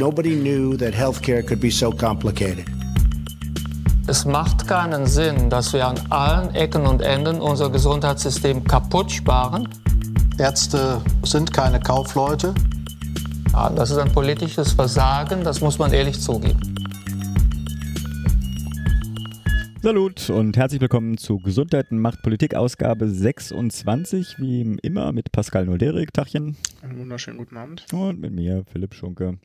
Nobody knew that healthcare could be so complicated. Es macht keinen Sinn, dass wir an allen Ecken und Enden unser Gesundheitssystem kaputt sparen. Ärzte sind keine Kaufleute. Ja, das ist ein politisches Versagen, das muss man ehrlich zugeben. Salut und herzlich willkommen zu Gesundheit macht Politik Ausgabe 26, wie immer mit Pascal Nolderik, Tachchen. Einen wunderschönen guten Abend. Und mit mir, Philipp Schunke.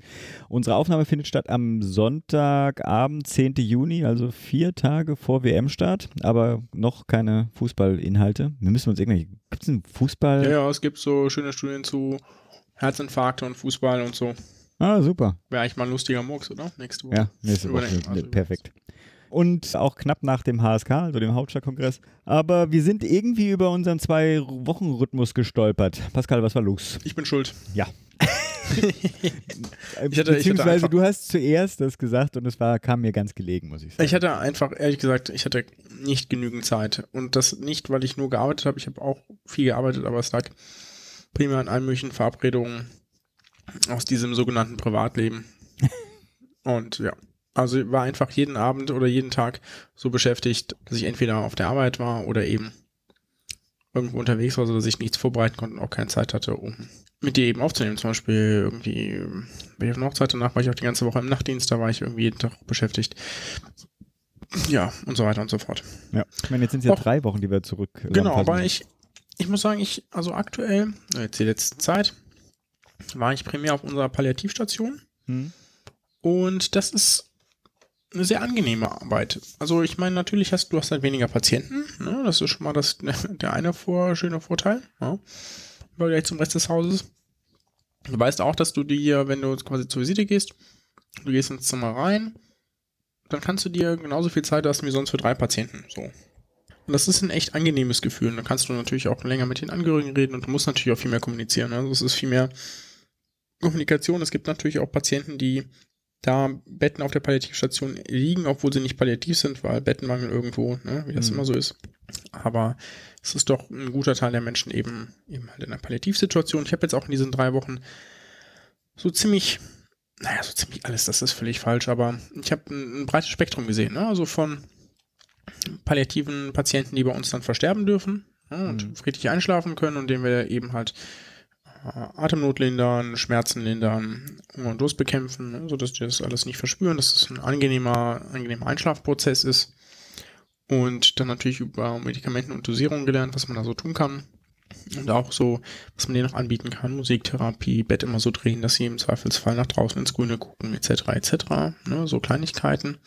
Unsere Aufnahme findet statt am Sonntagabend, 10. Juni, also vier Tage vor WM-Start, aber noch keine Fußballinhalte. Wir müssen uns irgendwie, gibt es einen Fußball? Ja, ja, es gibt so schöne Studien zu Herzinfarkte und Fußball und so. Ah, super. Wäre eigentlich mal ein lustiger Murks, oder? Nächste Woche. Ja, nächste Woche. Also Perfekt und auch knapp nach dem HSK, also dem Hauptstadtkongress. Aber wir sind irgendwie über unseren Zwei-Wochen-Rhythmus gestolpert. Pascal, was war los? Ich bin schuld. Ja. ich hatte, Beziehungsweise ich hatte du hast zuerst das gesagt und es war, kam mir ganz gelegen, muss ich sagen. Ich hatte einfach, ehrlich gesagt, ich hatte nicht genügend Zeit. Und das nicht, weil ich nur gearbeitet habe. Ich habe auch viel gearbeitet, aber es lag primär an allen möglichen Verabredungen aus diesem sogenannten Privatleben. und ja, also war einfach jeden Abend oder jeden Tag so beschäftigt, dass ich entweder auf der Arbeit war oder eben irgendwo unterwegs war, so dass ich nichts vorbereiten konnte und auch keine Zeit hatte, um mit dir eben aufzunehmen. Zum Beispiel irgendwie bei der Hochzeit danach war ich auch die ganze Woche im Nachtdienst, da war ich irgendwie jeden Tag beschäftigt. Ja, und so weiter und so fort. Ja, ich meine, jetzt sind es ja auch, drei Wochen, die wir zurück. Genau, aber ich, ich muss sagen, ich, also aktuell, jetzt die letzte Zeit, war ich primär auf unserer Palliativstation. Hm. Und das ist eine sehr angenehme Arbeit. Also ich meine, natürlich hast du hast halt weniger Patienten. Ne? Das ist schon mal das, der eine vor, schöne Vorteil. Ja? Im Vergleich zum Rest des Hauses. Du weißt auch, dass du dir, wenn du quasi zur Visite gehst, du gehst ins Zimmer rein, dann kannst du dir genauso viel Zeit lassen wie sonst für drei Patienten. So. Und das ist ein echt angenehmes Gefühl. Dann kannst du natürlich auch länger mit den Angehörigen reden und du musst natürlich auch viel mehr kommunizieren. Also es ist viel mehr Kommunikation. Es gibt natürlich auch Patienten, die da Betten auf der Palliativstation liegen, obwohl sie nicht palliativ sind, weil Bettenmangel irgendwo, ne, wie das mhm. immer so ist. Aber es ist doch ein guter Teil der Menschen eben, eben halt in einer Palliativsituation. Ich habe jetzt auch in diesen drei Wochen so ziemlich, naja, so ziemlich alles, das ist völlig falsch, aber ich habe ein, ein, breites Spektrum gesehen, ne? also von palliativen Patienten, die bei uns dann versterben dürfen ja, und mhm. friedlich einschlafen können und denen wir eben halt Atemnot lindern, Schmerzen lindern, und Durst bekämpfen, ne, sodass die das alles nicht verspüren, dass es ein angenehmer, angenehmer Einschlafprozess ist. Und dann natürlich über Medikamenten und Dosierung gelernt, was man da so tun kann. Und auch so, was man denen noch anbieten kann, Musiktherapie, Bett immer so drehen, dass sie im Zweifelsfall nach draußen ins Grüne gucken, etc. etc. Ne, so Kleinigkeiten.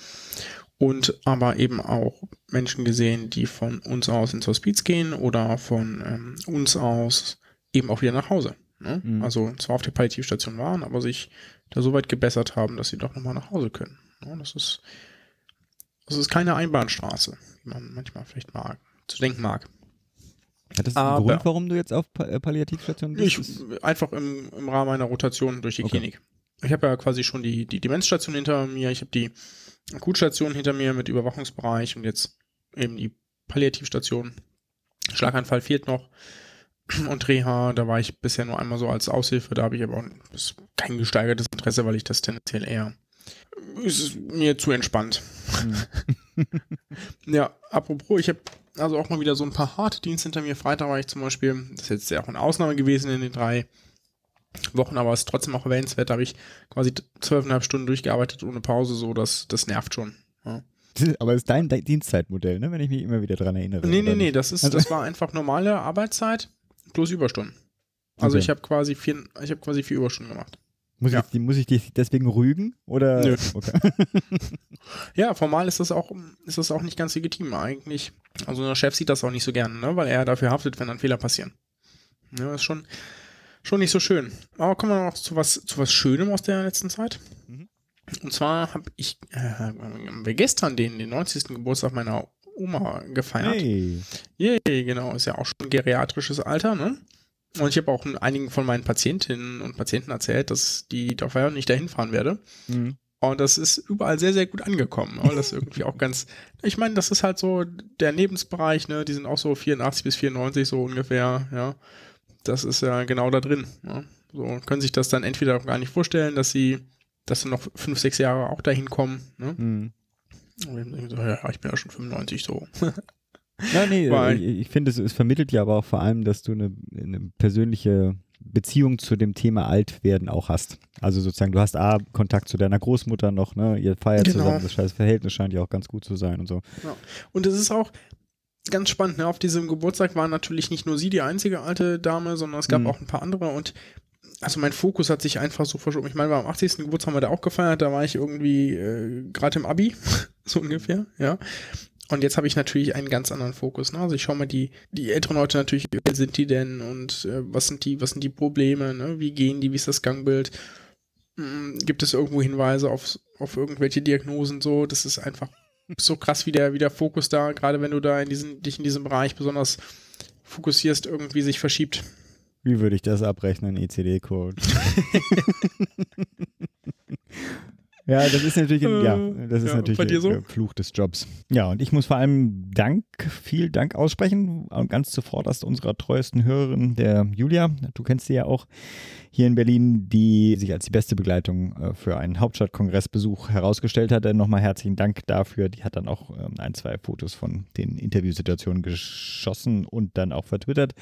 Und aber eben auch Menschen gesehen, die von uns aus ins Hospiz gehen oder von ähm, uns aus eben auch wieder nach Hause. Ne? Mhm. Also zwar auf der Palliativstation waren, aber sich da so weit gebessert haben, dass sie doch nochmal nach Hause können. Ne? Das ist das ist keine Einbahnstraße, wie man manchmal vielleicht mag, zu denken mag. Hat das einen Grund, warum du jetzt auf äh, Palliativstation bist? Ich, einfach im, im Rahmen meiner Rotation durch die okay. Klinik. Ich habe ja quasi schon die, die Demenzstation hinter mir, ich habe die Akutstation hinter mir mit Überwachungsbereich und jetzt eben die Palliativstation. Schlaganfall fehlt noch und Reha, da war ich bisher nur einmal so als Aushilfe, da habe ich aber auch kein gesteigertes Interesse, weil ich das tendenziell eher ist mir zu entspannt. Mhm. ja, apropos, ich habe also auch mal wieder so ein paar harte Dienste hinter mir. Freitag war ich zum Beispiel, das ist jetzt ja auch eine Ausnahme gewesen in den drei Wochen, aber es ist trotzdem auch erwähnenswert, da habe ich quasi zwölfeinhalb Stunden durchgearbeitet ohne Pause, so das, das nervt schon. Ja. Aber es ist dein Dienstzeitmodell, ne? wenn ich mich immer wieder dran erinnere. Nee, nee, nee, das, ist, also das war einfach normale Arbeitszeit plus Überstunden. Also okay. ich habe quasi vier, ich habe quasi vier Überstunden gemacht. Muss, ja. ich, muss ich dich deswegen rügen? Oder? Nö. Okay. ja, formal ist das auch, ist das auch nicht ganz legitim eigentlich. Also der Chef sieht das auch nicht so gerne, ne? weil er dafür haftet, wenn dann Fehler passieren. Ja, das ist schon, schon nicht so schön. Aber kommen wir noch zu was, zu was Schönem aus der letzten Zeit. Mhm. Und zwar habe ich äh, gestern den, den 90. Geburtstag meiner Oma gefeiert. Hey. Yay, genau, ist ja auch schon geriatrisches Alter, ne? Und ich habe auch einigen von meinen Patientinnen und Patienten erzählt, dass die der Feier nicht dahin fahren werde. Mhm. Und das ist überall sehr, sehr gut angekommen. Weil das irgendwie auch ganz, ich meine, das ist halt so der Lebensbereich, ne? Die sind auch so 84 bis 94 so ungefähr, ja. Das ist ja genau da drin. Ja? So können sich das dann entweder auch gar nicht vorstellen, dass sie dass sie noch fünf, sechs Jahre auch dahin kommen. Ne? Mhm. Ja, ich bin ja schon 95 so. Ja, nee, Weil- ich, ich finde, es, es vermittelt ja aber auch vor allem, dass du eine, eine persönliche Beziehung zu dem Thema Altwerden auch hast. Also sozusagen, du hast A, Kontakt zu deiner Großmutter noch, ne? Ihr feiert Genau. zusammen, das scheiß Verhältnis scheint ja auch ganz gut zu sein und so. Und es ist auch ganz spannend, ne? auf diesem Geburtstag war natürlich nicht nur sie die einzige alte Dame, sondern es gab Mhm. auch ein paar andere und also mein Fokus hat sich einfach so verschoben. Ich meine, beim 80. Geburtstag haben wir da auch gefeiert, da war ich irgendwie äh, gerade im Abi, so ungefähr, ja. Und jetzt habe ich natürlich einen ganz anderen Fokus. Ne? Also ich schaue mir die, die älteren Leute natürlich, wer sind die denn und äh, was sind die, was sind die Probleme, ne? wie gehen die, wie ist das Gangbild? Mm, Gibt es irgendwo Hinweise auf, auf irgendwelche Diagnosen so? Das ist einfach so krass, wie der, wie der Fokus da, gerade wenn du da in diesen, dich in diesem Bereich besonders fokussierst, irgendwie sich verschiebt. Wie würde ich das abrechnen, ECD-Code? ja, das ist natürlich, ein, ja, das ist Ja, natürlich dir so? der Fluch des Jobs. Ja, und ich muss vor allem Dank, viel Dank aussprechen, und ganz zuvorderst unserer treuesten Hörerin, der Julia. Du kennst sie ja auch hier in Berlin, die sich als die beste Begleitung äh, für einen Hauptstadtkongressbesuch herausgestellt hat. Nochmal herzlichen Dank dafür. Die hat dann auch ähm, ein, zwei Fotos von den Interviewsituationen geschossen und dann auch vertwittert.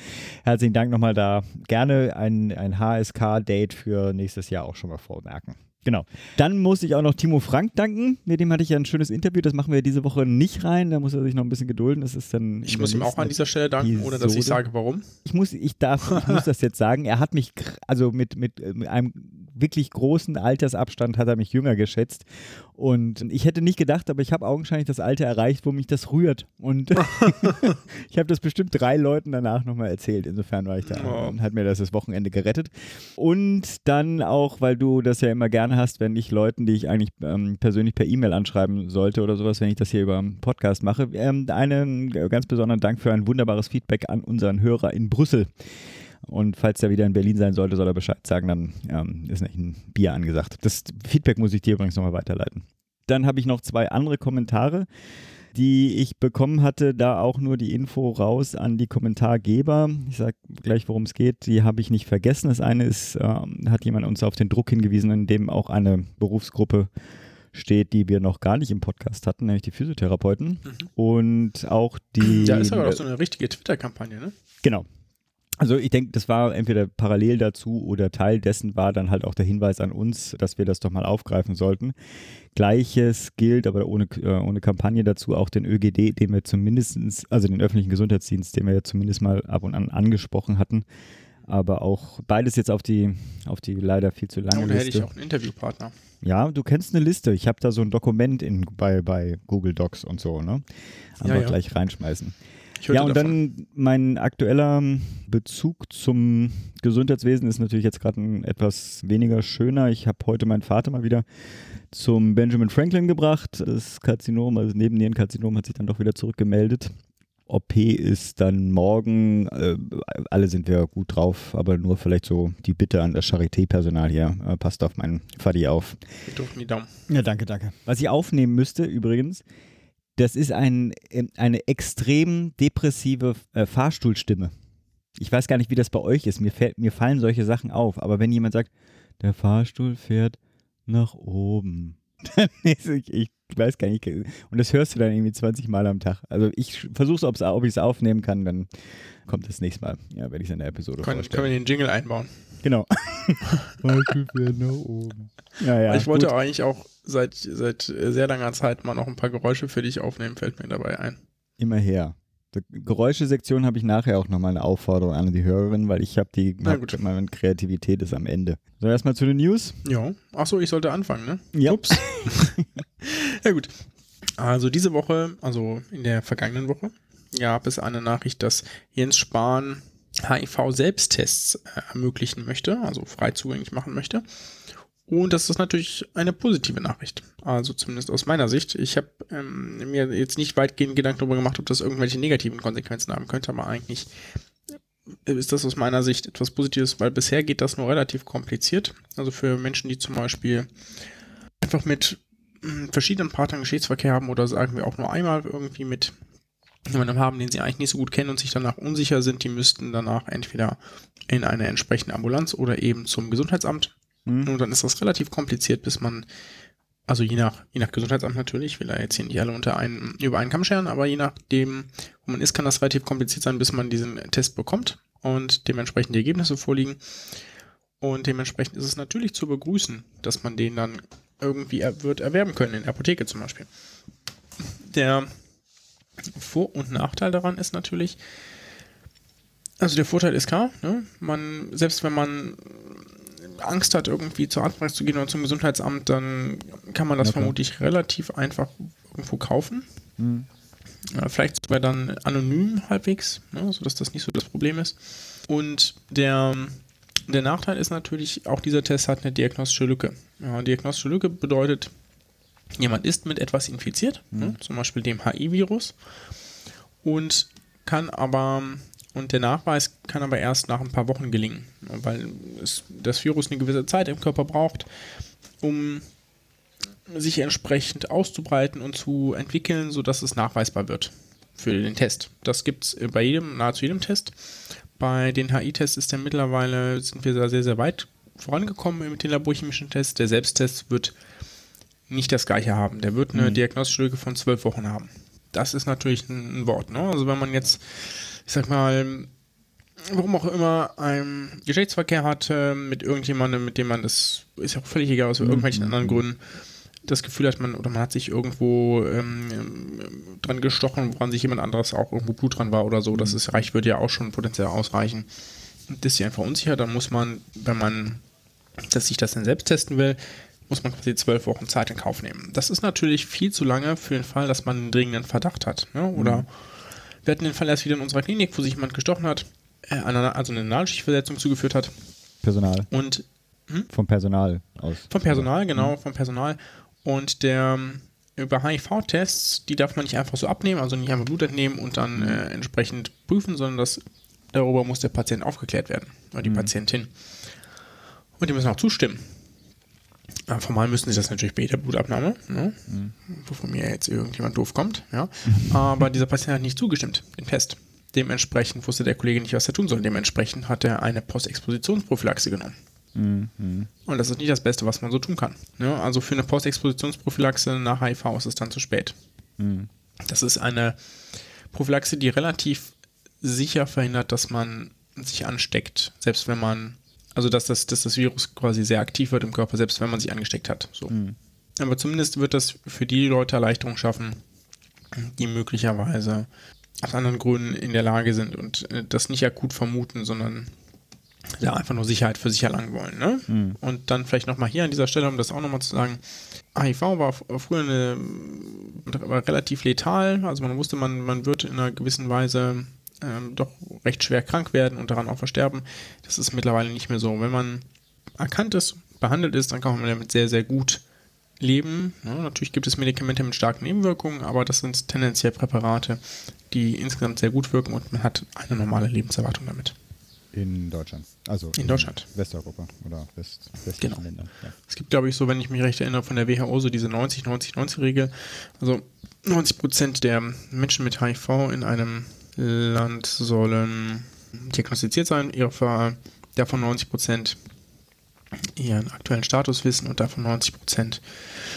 Herzlichen Dank nochmal da. Gerne ein, ein HSK-Date für nächstes Jahr auch schon mal vormerken. Genau. Dann muss ich auch noch Timo Frank danken. Mit dem hatte ich ja ein schönes Interview. Das machen wir diese Woche nicht rein. Da muss er sich noch ein bisschen gedulden. Das ist dann. Ich muss ihm auch an dieser Stelle danken, ohne dass ich Episode. sage, warum. Ich muss, ich darf, ich muss das jetzt sagen. Er hat mich, also mit, mit, äh, mit einem wirklich großen Altersabstand hat er mich jünger geschätzt. Und ich hätte nicht gedacht, aber ich habe augenscheinlich das Alter erreicht, wo mich das rührt. Und ich habe das bestimmt drei Leuten danach nochmal erzählt. Insofern war ich da Oh. und hat mir das das Wochenende gerettet. Und dann auch, weil du das ja immer gerne hast, wenn ich Leuten, die ich eigentlich ähm, persönlich per E-Mail anschreiben sollte oder sowas, wenn ich das hier über einen Podcast mache, ähm, einen ganz besonderen Dank für ein wunderbares Feedback an unseren Hörer in Brüssel. Und falls er wieder in Berlin sein sollte, soll er Bescheid sagen, dann ähm, ist nämlich ein Bier angesagt. Das Feedback muss ich dir übrigens nochmal weiterleiten. Dann habe ich noch zwei andere Kommentare, die ich bekommen hatte, da auch nur die Info raus an die Kommentargeber. Ich sage gleich, worum es geht. Die habe ich nicht vergessen. Das eine ist, ähm, hat jemand uns auf den Druck hingewiesen, in dem auch eine Berufsgruppe steht, die wir noch gar nicht im Podcast hatten, nämlich die Physiotherapeuten. Und auch die. Da ist aber auch so eine richtige Twitter-Kampagne, ne? Genau. Also ich denke, das war entweder parallel dazu oder Teil dessen war dann halt auch der Hinweis an uns, dass wir das doch mal aufgreifen sollten. Gleiches gilt, aber ohne, äh, ohne Kampagne dazu, auch den ÖGD, den wir zumindest, also den öffentlichen Gesundheitsdienst, den wir ja zumindest mal ab und an angesprochen hatten. Aber auch beides jetzt auf die, auf die leider viel zu lange Und da hätte ich Liste. auch einen Interviewpartner. Ja, du kennst eine Liste. Ich habe da so ein Dokument in, bei, bei Google Docs und so, ne? Einfach Ja, ja. gleich reinschmeißen. Ja, und davon. dann mein aktueller Bezug zum Gesundheitswesen ist natürlich jetzt gerade ein etwas weniger schöner. Ich habe heute meinen Vater mal wieder zum Benjamin Franklin gebracht. Das Karzinom, also das Nebennierenkarzinom, hat sich dann doch wieder zurückgemeldet. OP ist dann morgen. Äh, alle sind wir gut drauf, aber nur vielleicht so die Bitte an das Charité-Personal hier. Äh, passt auf meinen Faddy auf. Wir drücken die Daumen. Ja, danke, danke. Was ich aufnehmen müsste übrigens, das ist ein, ähm, eine extrem depressive äh, Fahrstuhlstimme. Ich weiß gar nicht, wie das bei euch ist. Mir, fällt, mir fallen solche Sachen auf. Aber wenn jemand sagt, der Fahrstuhl fährt nach oben, ich, ich weiß gar nicht. Und das hörst du dann irgendwie 20 Mal am Tag. Also ich versuche es, ob ich es aufnehmen kann, dann kommt das nächste Mal. Ja, werde ich es in der Episode Können, vorstellen. können wir den Jingle einbauen. Genau. Ja, ja. ich wollte gut. eigentlich auch seit, seit sehr langer Zeit mal noch ein paar Geräusche für dich aufnehmen, fällt mir dabei ein. Immer her. Die Geräuschesektion habe ich nachher auch nochmal eine Aufforderung an die Hörerin, weil ich habe die, Na gut. meine Kreativität ist am Ende. So, erstmal zu den News. Ja. Achso, ich sollte anfangen, ne? Ja. Ups. ja, gut. Also diese Woche, also in der vergangenen Woche, gab es eine Nachricht, dass Jens Spahn HIV-Selbsttests äh, ermöglichen möchte, also frei zugänglich machen möchte. Und das ist natürlich eine positive Nachricht. Also zumindest aus meiner Sicht. Ich habe ähm, mir jetzt nicht weitgehend Gedanken darüber gemacht, ob das irgendwelche negativen Konsequenzen haben könnte, aber eigentlich ist das aus meiner Sicht etwas Positives, weil bisher geht das nur relativ kompliziert. Also für Menschen, die zum Beispiel einfach mit mh, verschiedenen Partnern Geschlechtsverkehr haben oder sagen wir auch nur einmal irgendwie mit jemandem haben, den sie eigentlich nicht so gut kennen und sich danach unsicher sind, die müssten danach entweder in eine entsprechende Ambulanz oder eben zum Gesundheitsamt Mhm. Und dann ist das relativ kompliziert, bis man, also je nach, je nach Gesundheitsamt natürlich, will er jetzt hier nicht alle unter einen, über einen Kamm scheren, aber je nachdem, wo man ist, kann das relativ kompliziert sein, bis man diesen Test bekommt und dementsprechend die Ergebnisse vorliegen. Und dementsprechend ist es natürlich zu begrüßen, dass man den dann irgendwie er wird erwerben können, in der Apotheke zum Beispiel. Der Vor- und Nachteil daran ist natürlich, also der Vorteil ist klar, ne? man, selbst wenn man Angst hat, irgendwie zur Arztpraxis zu gehen oder zum Gesundheitsamt, dann kann man das okay. vermutlich relativ einfach irgendwo kaufen. Mhm. Vielleicht sogar dann anonym halbwegs, ne? sodass das nicht so das Problem ist. Und der der Nachteil ist natürlich, auch dieser Test hat eine diagnostische Lücke. Ja, diagnostische Lücke bedeutet, jemand ist mit etwas infiziert, mhm. ne, zum Beispiel dem HI-Virus, und kann aber, und der Nachweis kann aber erst nach ein paar Wochen gelingen, weil es, das Virus eine gewisse Zeit im Körper braucht, um sich entsprechend auszubreiten und zu entwickeln, sodass es nachweisbar wird für den Test. Das gibt es bei jedem, nahezu jedem Test. Bei den HI-Tests ist ja mittlerweile, sind wir da sehr, sehr weit vorangekommen mit den laborchemischen Tests. Der Selbsttest wird nicht das gleiche haben. Der wird eine mhm. diagnostische Lücke von zwölf Wochen haben. Das ist natürlich ein, ein Wort. Ne? Also wenn man jetzt, ich sag mal, warum auch immer, einen Geschlechtsverkehr hat äh, mit irgendjemandem, mit dem man das, ist ja auch völlig egal, aus mhm. irgendwelchen anderen Gründen, das Gefühl hat, man oder man hat sich irgendwo ähm, dran gestochen, woran sich jemand anderes auch irgendwo Blut dran war oder so. Das mhm. ist reicht, würde ja auch schon potenziell ausreichen. Das ist ja einfach unsicher. Dann muss man, wenn man dass sich das dann selbst testen will, muss man quasi zwölf Wochen Zeit in Kauf nehmen. Das ist natürlich viel zu lange für den Fall, dass man einen dringenden Verdacht hat. Ne? Oder mhm. Wir hatten den Fall erst wieder in unserer Klinik, wo sich jemand gestochen hat, äh, also eine Nadelstichverletzung zugeführt hat. Personal. Und hm? vom Personal aus. Vom Personal, genau, mhm. vom Personal. Und der über HIV-Tests, die darf man nicht einfach so abnehmen, also nicht einfach Blut entnehmen und dann äh, entsprechend prüfen, sondern das, darüber muss der Patient aufgeklärt werden oder die mhm. Patientin. Und die müssen auch zustimmen. Formal müssen sie das natürlich bei jeder Blutabnahme, ne? mhm. wovon mir jetzt irgendjemand doof kommt. Ja? Aber dieser Patient hat nicht zugestimmt, den Test. Dementsprechend wusste der Kollege nicht, was er tun soll. Dementsprechend hat er eine Postexpositionsprophylaxe genommen. Mhm. Und das ist nicht das Beste, was man so tun kann. Ne? also für eine Postexpositionsprophylaxe nach HIV ist es dann zu spät. Mhm. Das ist eine Prophylaxe, die relativ sicher verhindert, dass man sich ansteckt, selbst wenn man, also dass das, dass das Virus quasi sehr aktiv wird im Körper, selbst wenn man sich angesteckt hat. So. Mhm. Aber zumindest wird das für die Leute Erleichterung schaffen, die möglicherweise aus anderen Gründen in der Lage sind und äh, das nicht akut vermuten, sondern ja, einfach nur Sicherheit für sich erlangen wollen. Ne? Mhm. Und dann vielleicht nochmal hier an dieser Stelle, um das auch nochmal zu sagen, HIV war früher eine, war relativ letal, also man wusste, man, man wird in einer gewissen Weise ähm, doch recht schwer krank werden und daran auch versterben. Das ist mittlerweile nicht mehr so. Wenn man erkannt ist, behandelt ist, dann kann man damit sehr, sehr gut leben. Ja, natürlich gibt es Medikamente mit starken Nebenwirkungen, aber das sind tendenziell Präparate, die insgesamt sehr gut wirken und man hat eine normale Lebenserwartung damit. In Deutschland. Also in, in Deutschland. Westeuropa oder West, westlichen genau. Ländern. Ja. Es gibt, glaube ich, so, wenn ich mich recht erinnere, von der WHO so diese 90-90-90-Regel. Also 90 Prozent der Menschen mit HIV in einem Land sollen diagnostiziert sein, ihre, davon 90 Prozent ihren aktuellen Status wissen und davon 90 Prozent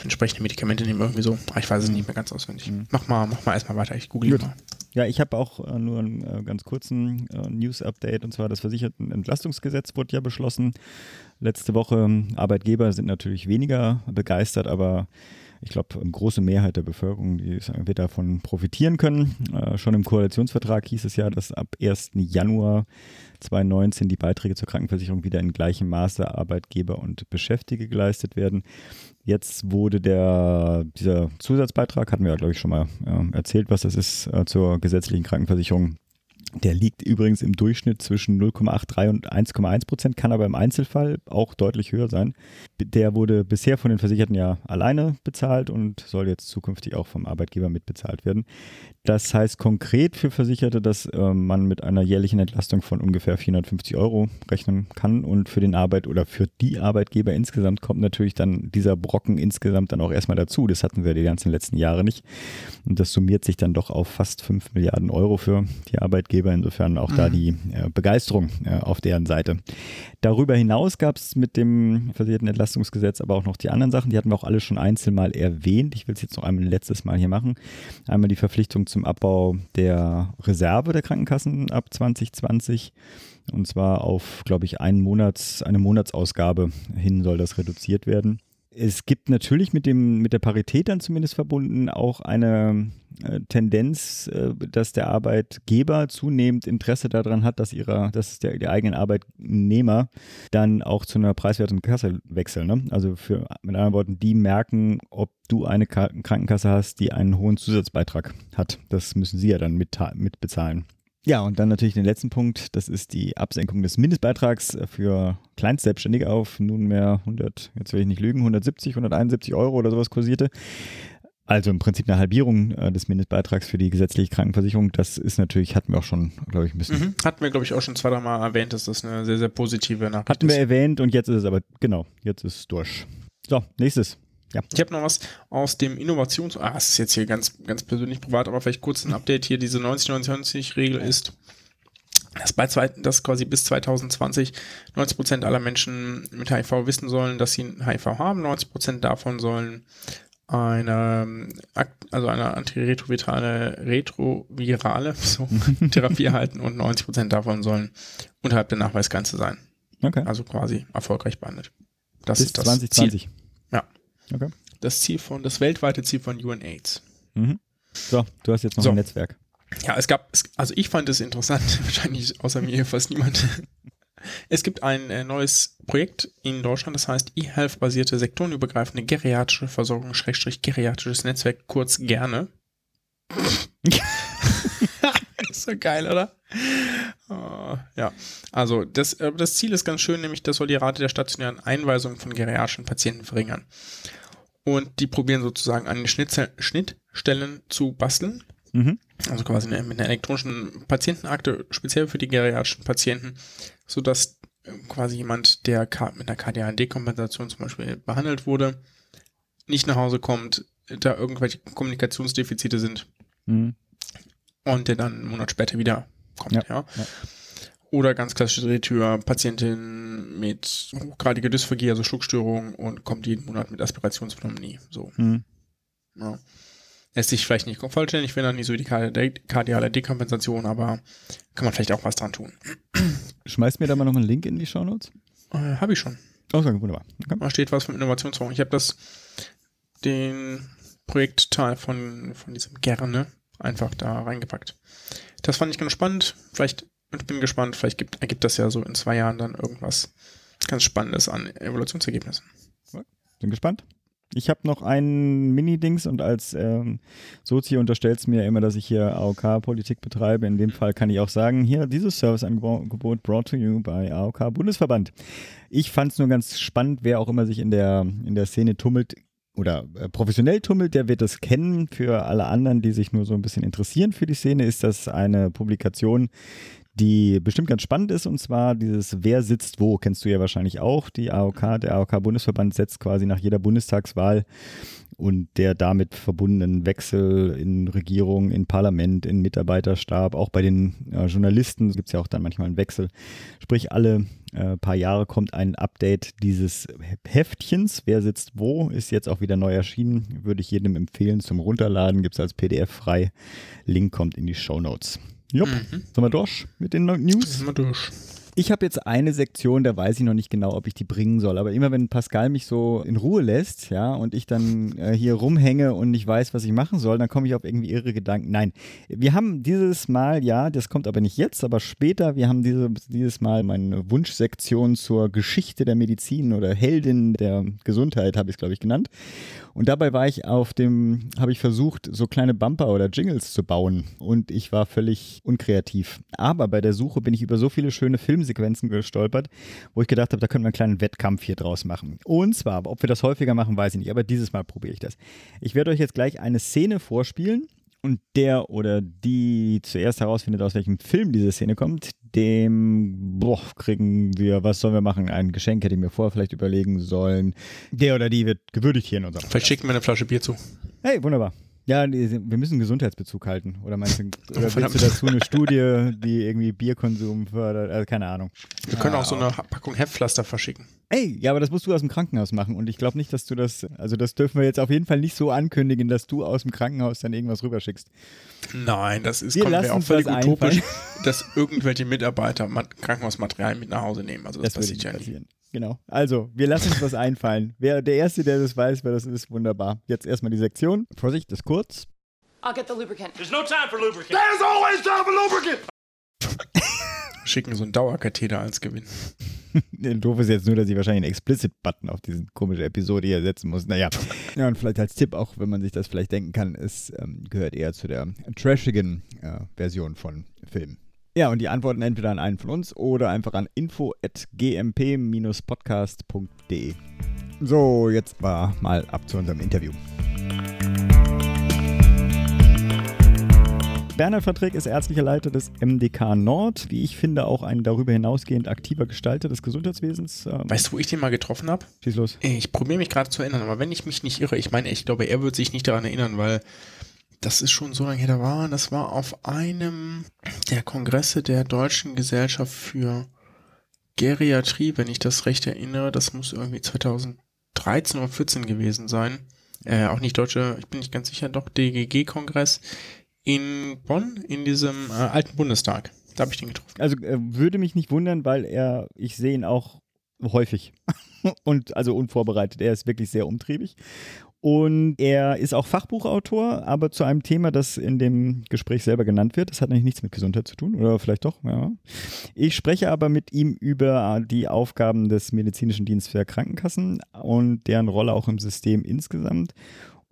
entsprechende Medikamente nehmen, irgendwie so. Ah, ich weiß es nicht mehr ganz auswendig. Mhm. Mach mal, mach mal erstmal weiter, ich google mal. Ja, ich habe auch äh, nur einen äh, ganz kurzen äh, News-Update und zwar das Versichertenentlastungsgesetz wurde ja beschlossen letzte Woche. Arbeitgeber sind natürlich weniger begeistert, aber ich glaube, eine große Mehrheit der Bevölkerung, die wird davon profitieren können. Äh, schon im Koalitionsvertrag hieß es ja, dass ab 1. Januar 2019 die Beiträge zur Krankenversicherung wieder in gleichem Maße Arbeitgeber und Beschäftigte geleistet werden. Jetzt wurde der, dieser Zusatzbeitrag, hatten wir ja, glaube ich, schon mal äh, erzählt, was das ist, äh, zur gesetzlichen Krankenversicherung. Der liegt übrigens im Durchschnitt zwischen 0,83 und 1,1 Prozent, kann aber im Einzelfall auch deutlich höher sein. der wurde bisher von den Versicherten ja alleine bezahlt und soll jetzt zukünftig auch vom Arbeitgeber mitbezahlt werden. Das heißt konkret für Versicherte, dass äh, man mit einer jährlichen Entlastung von ungefähr 450 Euro rechnen kann und für den Arbeit oder für die Arbeitgeber insgesamt kommt natürlich dann dieser Brocken insgesamt dann auch erstmal dazu. Das hatten wir die ganzen letzten Jahre nicht. Und das summiert sich dann doch auf fast 5 Milliarden Euro für die Arbeitgeber. Insofern auch mhm. da die äh, Begeisterung äh, auf deren Seite. Darüber hinaus gab es mit dem versicherten Entlastungsgesetz aber auch noch die anderen Sachen. Die hatten wir auch alle schon einzeln mal erwähnt. Ich will es jetzt noch einmal ein letztes Mal hier machen. Einmal die Verpflichtung zum Abbau der Reserve der Krankenkassen ab 2020. Und zwar auf, glaube ich, einen Monats, eine Monatsausgabe hin soll das reduziert werden. Es gibt natürlich mit, dem, mit der Parität dann zumindest verbunden auch eine äh, Tendenz, äh, dass der Arbeitgeber zunehmend Interesse daran hat, dass, ihrer, dass der, der eigenen Arbeitnehmer dann auch zu einer preiswerten Kasse wechseln. Ne? Also für, mit anderen Worten, die merken, ob du eine Krankenkasse hast, die einen hohen Zusatzbeitrag hat. Das müssen sie ja dann mit, mitbezahlen. Ja, und dann natürlich den letzten Punkt, das ist die Absenkung des Mindestbeitrags für Kleinstselbstständige auf nunmehr 100, jetzt will ich nicht lügen, 170, 171 Euro oder sowas kursierte. Also im Prinzip eine Halbierung äh, des Mindestbeitrags für die gesetzliche Krankenversicherung. Das ist natürlich, hatten wir auch schon, glaube ich, ein bisschen. Mhm. Hatten wir, glaube ich, auch schon zwei, drei Mal erwähnt, dass das eine sehr, sehr positive Nachricht hatten ist. Hatten wir erwähnt und jetzt ist es aber, genau, jetzt ist es durch. So, nächstes. Ja. Ich habe noch was aus dem Innovations... Ah, das ist jetzt hier ganz, ganz persönlich privat, aber vielleicht kurz ein Update hier. Diese 90-90-90-Regel ist, dass, bei zwei, dass quasi bis 2020 90 Prozent aller Menschen mit HIV wissen sollen, dass sie HIV haben. 90 Prozent davon sollen eine, also eine antiretrovirale retrovirale so, Therapie erhalten und 90 Prozent davon sollen unterhalb der Nachweisgrenze sein. Okay. Also quasi erfolgreich behandelt. Das bis ist das 2020. Ziel. Okay. Das Ziel von, das weltweite Ziel von UNAIDS. Mhm. So, du hast jetzt noch so. ein Netzwerk. Ja, es gab, also ich fand es interessant, wahrscheinlich außer mir fast niemand. Es gibt ein äh, neues Projekt in Deutschland, das heißt eHealth-basierte sektorenübergreifende geriatrische Versorgung, Schrägstrich geriatrisches Netzwerk, kurz gerne. ist so geil, oder? Uh, ja, also das, das Ziel ist ganz schön, nämlich das soll die Rate der stationären Einweisung von geriatrischen Patienten verringern. Und die probieren sozusagen an den Schnittstellen zu basteln. Mhm. Also quasi eine, mit einer elektronischen Patientenakte, speziell für die geriatrischen Patienten, sodass äh, quasi jemand, der mit einer kardialen Dekompensation zum Beispiel behandelt wurde, nicht nach Hause kommt, da irgendwelche Kommunikationsdefizite sind mhm. und der dann einen Monat später wieder kommt. Ja, ja. ja. Oder ganz klassische Drehtür, Patientin mit hochgradiger Dysphagie, also Schluckstörung und kommt jeden Monat mit Aspirationspneumonie. So. Mhm. Ja. Lässt sich vielleicht nicht vollständig finden, nicht so die kardiale Dekompensation, aber kann man vielleicht auch was dran tun. Schmeißt mir da mal noch einen Link in die Shownotes? Äh, habe ich schon. Oh, wunderbar. Okay. Da steht was vom Innovationsfonds. Ich habe das, den Projektteil von, von diesem Gerne einfach da reingepackt. Das fand ich ganz spannend. Vielleicht und bin gespannt, vielleicht gibt, ergibt das ja so in zwei Jahren dann irgendwas ganz Spannendes an Evaluationsergebnissen. Bin gespannt. Ich habe noch ein Mini-Dings und als ähm, Sozi unterstellt es mir immer, dass ich hier AOK-Politik betreibe. In dem Fall kann ich auch sagen, hier dieses Serviceangebot brought to you by AOK Bundesverband. Ich fand es nur ganz spannend, wer auch immer sich in der, in der Szene tummelt oder äh, professionell tummelt, der wird es kennen. Für alle anderen, die sich nur so ein bisschen interessieren für die Szene, ist das eine Publikation, die bestimmt ganz spannend ist, und zwar dieses Wer sitzt wo, kennst du ja wahrscheinlich auch. Die AOK, der AOK-Bundesverband setzt quasi nach jeder Bundestagswahl und der damit verbundenen Wechsel in Regierung, in Parlament, in Mitarbeiterstab, auch bei den äh, Journalisten gibt es ja auch dann manchmal einen Wechsel. Sprich, alle äh, paar Jahre kommt ein Update dieses Heftchens. Wer sitzt wo, ist jetzt auch wieder neu erschienen. Würde ich jedem empfehlen zum Runterladen. Gibt es als PDF frei. Link kommt in die Show Notes. Jupp. Mhm. Sind wir durch mit den News? Sind wir durch. Ich habe jetzt eine Sektion, da weiß ich noch nicht genau, ob ich die bringen soll. Aber immer wenn Pascal mich so in Ruhe lässt, ja, und ich dann äh, hier rumhänge und nicht weiß, was ich machen soll, dann komme ich auf irgendwie irre Gedanken. Nein, wir haben dieses Mal, ja, das kommt aber nicht jetzt, aber später, wir haben diese, dieses Mal meine Wunschsektion zur Geschichte der Medizin oder Heldin der Gesundheit, habe ich es, glaube ich, genannt. Und dabei war ich auf dem, habe ich versucht, so kleine Bumper oder Jingles zu bauen. Und ich war völlig unkreativ. Aber bei der Suche bin ich über so viele schöne Filmserien Teilsequenzen gestolpert, wo ich gedacht habe, da können wir einen kleinen Wettkampf hier draus machen. Und zwar, ob wir das häufiger machen, weiß ich nicht, aber dieses Mal probiere ich das. Ich werde euch jetzt gleich eine Szene vorspielen und der oder die zuerst herausfindet, aus welchem Film diese Szene kommt, dem boah, kriegen wir, was sollen wir machen? Ein Geschenk hätte ich mir vorher vielleicht überlegen sollen. Der oder die wird gewürdigt hier in unserem Vielleicht schickt mir eine Flasche Bier zu. Hey, wunderbar. Ja, wir müssen Gesundheitsbezug halten. Oder meinst du, oder willst du dazu eine Studie, die irgendwie Bierkonsum fördert? Also keine Ahnung. Wir können auch so eine Packung Heftpflaster verschicken. Ey, ja, aber das musst du aus dem Krankenhaus machen. Und ich glaube nicht, dass du das, also das dürfen wir jetzt auf jeden Fall nicht so ankündigen, dass du aus dem Krankenhaus dann irgendwas rüberschickst. Nein, das ist Wir kommt auch völlig utopisch, dass irgendwelche Mitarbeiter Mat- Krankenhausmaterial mit nach Hause nehmen. Also das, Das, passiert nicht ja passieren. Genau. Also, wir lassen uns was einfallen. Wer der Erste, der das weiß, wer das ist, wunderbar. Jetzt erstmal die Sektion. Vorsicht, das ist kurz. I'll get the lubricant. There's no time for lubricant. There's always time for lubricant. Schicken so einen Dauerkatheter als Gewinn. Doof ist jetzt nur, dass ich wahrscheinlich einen Explicit-Button auf diese komische Episode hier setzen muss. Naja. Ja, und vielleicht als Tipp, auch wenn man sich das vielleicht denken kann, es ähm, gehört eher zu der trashigen äh, Version von Filmen. Ja, und die antworten entweder an einen von uns oder einfach an info.gmp-podcast.de. So, jetzt war mal ab zu unserem Interview. Bernhard Verträg ist ärztlicher Leiter des MDK Nord, wie ich finde auch ein darüber hinausgehend aktiver Gestalter des Gesundheitswesens. Ähm, Weißt du, wo ich den mal getroffen habe? schieß los. Ich probiere mich gerade zu erinnern, aber wenn ich mich nicht irre, ich meine, ich glaube, er wird sich nicht daran erinnern, weil das ist schon so lange her, da war, das war auf einem der Kongresse der Deutschen Gesellschaft für Geriatrie, wenn ich das recht erinnere, das muss irgendwie 2013 oder 14 gewesen sein. Äh, auch nicht deutsche, ich bin nicht ganz sicher, doch DGG-Kongress in Bonn, in diesem äh, alten Bundestag. Da habe ich den getroffen. Also äh, würde mich nicht wundern, weil er, ich sehe ihn auch häufig und also unvorbereitet. Er ist wirklich sehr umtriebig. Und er ist auch Fachbuchautor, aber zu einem Thema, das in dem Gespräch selber genannt wird. Das hat nämlich nichts mit Gesundheit zu tun, oder vielleicht doch, ja. Ich spreche aber mit ihm über die Aufgaben des medizinischen Dienstes für Krankenkassen und deren Rolle auch im System insgesamt.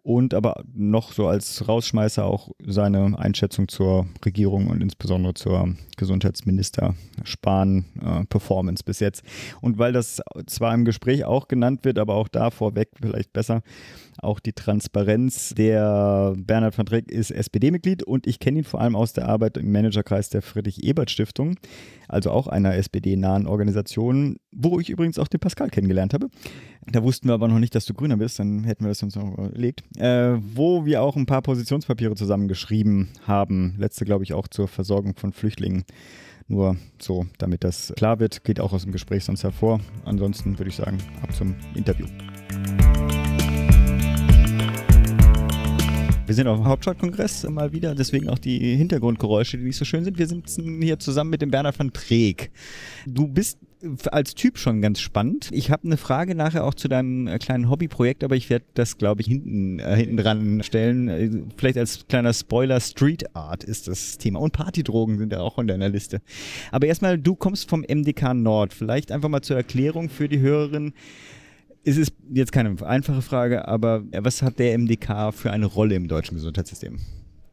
Und aber noch so als Rausschmeißer auch seine Einschätzung zur Regierung und insbesondere zur Gesundheitsminister Spahn äh, Performance bis jetzt. Und weil das zwar im Gespräch auch genannt wird, aber auch da vorweg vielleicht besser, auch die Transparenz. Der Bernhard van Dreck ist SPD-Mitglied und ich kenne ihn vor allem aus der Arbeit im Managerkreis der Friedrich-Ebert-Stiftung, also auch einer SPD-nahen Organisation, wo ich übrigens auch den Pascal kennengelernt habe. Da wussten wir aber noch nicht, dass du Grüner bist, dann hätten wir das uns noch überlegt. Äh, wo wir auch ein paar Positionspapiere zusammengeschrieben haben. Letzte, glaube ich, auch zur Versorgung von Flüchtlingen. Nur so, damit das klar wird, geht auch aus dem Gespräch sonst hervor. Ansonsten würde ich sagen, ab zum Interview. Wir sind auf dem Hauptstadtkongress mal wieder, deswegen auch die Hintergrundgeräusche, die nicht so schön sind. Wir sitzen hier zusammen mit dem Bernhard van Treek. Du bist als Typ schon ganz spannend. Ich habe eine Frage nachher auch zu deinem äh, kleinen Hobbyprojekt, aber ich werde das, glaube ich, hinten, äh, hinten dran stellen. Äh, Vielleicht als kleiner Spoiler, Street Art ist das Thema. Und Partydrogen sind ja auch in deiner Liste. Aber erstmal, du kommst vom MDK Nord. Vielleicht einfach mal zur Erklärung für die Hörerin. Es ist jetzt keine einfache Frage, aber was hat der MDK für eine Rolle im deutschen Gesundheitssystem?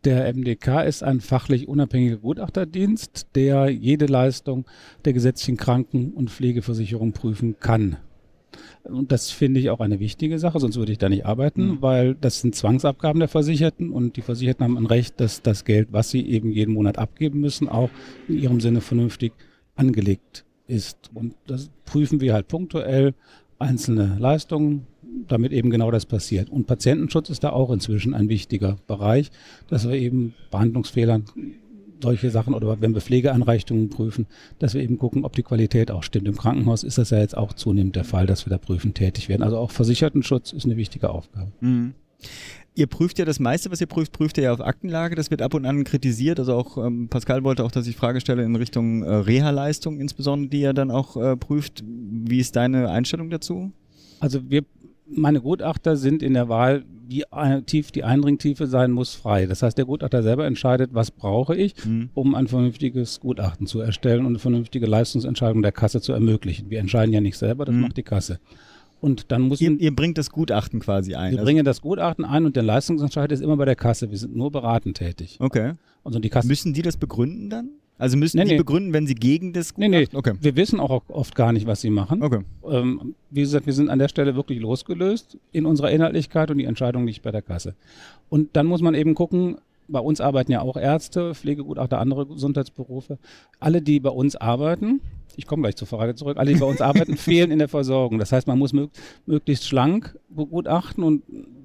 Der MDK ist ein fachlich unabhängiger Gutachterdienst, der jede Leistung der gesetzlichen Kranken- und Pflegeversicherung prüfen kann. Und das finde ich auch eine wichtige Sache, sonst würde ich da nicht arbeiten, weil das sind Zwangsabgaben der Versicherten und die Versicherten haben ein Recht, dass das Geld, was sie eben jeden Monat abgeben müssen, auch in ihrem Sinne vernünftig angelegt ist. Und das prüfen wir halt punktuell einzelne Leistungen, damit eben genau das passiert. Und Patientenschutz ist da auch inzwischen ein wichtiger Bereich, dass wir eben Behandlungsfehlern solche Sachen oder wenn wir Pflegeanreichungen prüfen, dass wir eben gucken, ob die Qualität auch stimmt. Im Krankenhaus ist das ja jetzt auch zunehmend der Fall, dass wir da prüfen tätig werden. Also auch Versichertenschutz ist eine wichtige Aufgabe. Ihr prüft ja das meiste, was ihr prüft, prüft ihr ja auf Aktenlage. Das wird ab und an kritisiert. Also auch ähm, Pascal wollte auch, dass ich Frage stelle in Richtung äh, Reha-Leistung, insbesondere die er dann auch äh, prüft. Wie ist deine Einstellung dazu? Also wir, meine Gutachter sind in der Wahl, wie tief die Eindringtiefe sein muss, frei. Das heißt, der Gutachter selber entscheidet, was brauche ich, um ein vernünftiges Gutachten zu erstellen und eine vernünftige Leistungsentscheidung der Kasse zu ermöglichen. Wir entscheiden ja nicht selber, das macht die Kasse. Und dann muss Ihr, ihr bringt das Gutachten quasi ein. wir Also- bringen das Gutachten ein und der Leistungsentscheid ist immer bei der Kasse. Wir sind nur beratend tätig. okay. Also die Kasse Müssen die das begründen dann? Also müssen Nee, die nee. begründen, wenn sie gegen das Nee, nee, Okay. wir wissen auch oft gar nicht, was sie machen. Okay. Ähm, wie gesagt, wir sind an der Stelle wirklich losgelöst in unserer Inhaltlichkeit und die Entscheidung liegt bei der Kasse. Und dann muss man eben gucken, bei uns arbeiten ja auch Ärzte, Pflegegutachter, andere Gesundheitsberufe. Alle, die bei uns arbeiten, ich komme gleich zur Frage zurück, alle, die bei uns arbeiten, fehlen in der Versorgung. Das heißt, man muss mög möglichst schlank begutachten und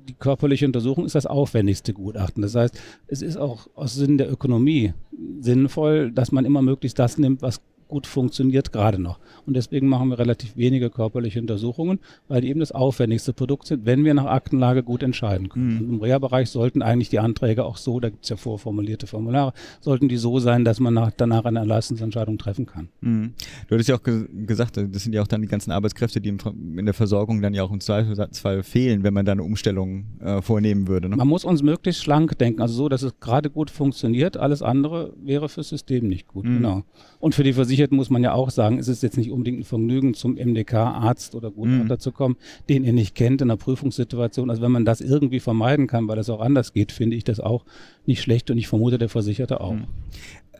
die körperliche Untersuchung ist das aufwendigste Gutachten. Das heißt, es ist auch aus Sinn der Ökonomie sinnvoll, dass man immer möglichst das nimmt, was gut funktioniert gerade noch. Und deswegen machen wir relativ wenige körperliche Untersuchungen, weil die eben das aufwendigste Produkt sind, wenn wir nach Aktenlage gut entscheiden können. Und Im Reha-Bereich sollten eigentlich die Anträge auch so, da gibt es ja vorformulierte Formulare, sollten die so sein, dass man nach, danach eine Erlassensentscheidung treffen kann. Mhm. Du hattest ja auch ge gesagt, das sind ja auch dann die ganzen Arbeitskräfte, die in der Versorgung dann ja auch im Zweifelsfall fehlen, wenn man da eine Umstellung äh, vornehmen würde. Ne? Man muss uns möglichst schlank denken, also so, dass es gerade gut funktioniert. Alles andere wäre fürs System nicht gut. Mhm. Genau. Und für die Versicherten muss man ja auch sagen, es ist jetzt nicht unbedingt ein Vergnügen, zum MDK-Arzt oder Gutachter Mhm. zu kommen, den ihr nicht kennt in einer Prüfungssituation. Also wenn man das irgendwie vermeiden kann, weil das auch anders geht, finde ich das auch nicht schlecht und ich vermute der Versicherte auch. Mhm.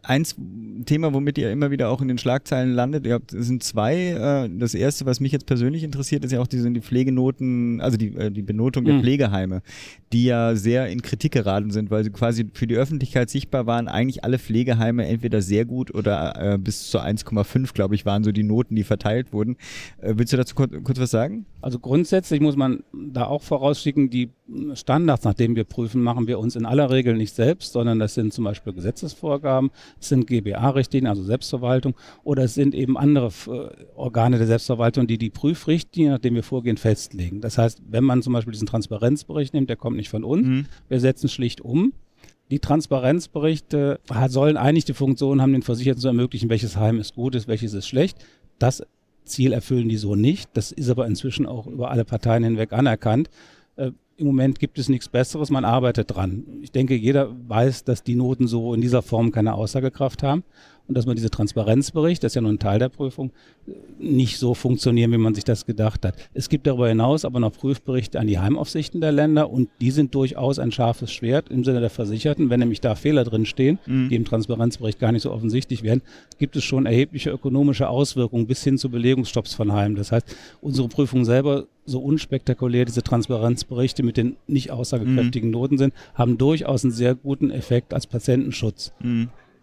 Eins Thema, womit ihr immer wieder auch in den Schlagzeilen landet, ihr habt, sind zwei. Äh, das erste, was mich jetzt persönlich interessiert, ist ja auch die, sind die Pflegenoten, also die, äh, die Benotung der Mhm. Pflegeheime, die ja sehr in Kritik geraten sind, weil sie quasi für die Öffentlichkeit sichtbar waren. Eigentlich alle Pflegeheime entweder sehr gut oder äh, bis zu 1,5, glaube ich, waren so die Noten, die verteilt wurden. Äh, willst du dazu kurz, kurz was sagen? Also grundsätzlich muss man da auch vorausschicken, die Standards, nach denen wir prüfen, machen wir uns in aller Regel nicht selbst, sondern das sind zum Beispiel Gesetzesvorgaben, es sind GBA-Richtlinien, also Selbstverwaltung, oder es sind eben andere äh, Organe der Selbstverwaltung, die die Prüfrichtlinien, nach denen wir vorgehen, festlegen. Das heißt, wenn man zum Beispiel diesen Transparenzbericht nimmt, der kommt nicht von uns, wir setzen schlicht um. Die Transparenzberichte sollen eigentlich die Funktion haben, den Versicherten zu ermöglichen, welches Heim ist gut ist, welches ist schlecht. Das Ziel erfüllen die so nicht. Das ist aber inzwischen auch über alle Parteien hinweg anerkannt. Im Moment gibt es nichts Besseres, man arbeitet dran. Ich denke, jeder weiß, dass die Noten so in dieser Form keine Aussagekraft haben und dass man diese Transparenzbericht, das ist ja nur ein Teil der Prüfung, nicht so funktionieren, wie man sich das gedacht hat. Es gibt darüber hinaus aber noch Prüfberichte an die Heimaufsichten der Länder und die sind durchaus ein scharfes Schwert im Sinne der Versicherten. Wenn nämlich da Fehler drin stehen, die im Transparenzbericht gar nicht so offensichtlich werden, gibt es schon erhebliche ökonomische Auswirkungen bis hin zu Belegungsstopps von Heimen. Das heißt, unsere Prüfung selber so unspektakulär diese Transparenzberichte mit den nicht aussagekräftigen Noten sind, haben durchaus einen sehr guten Effekt als Patientenschutz.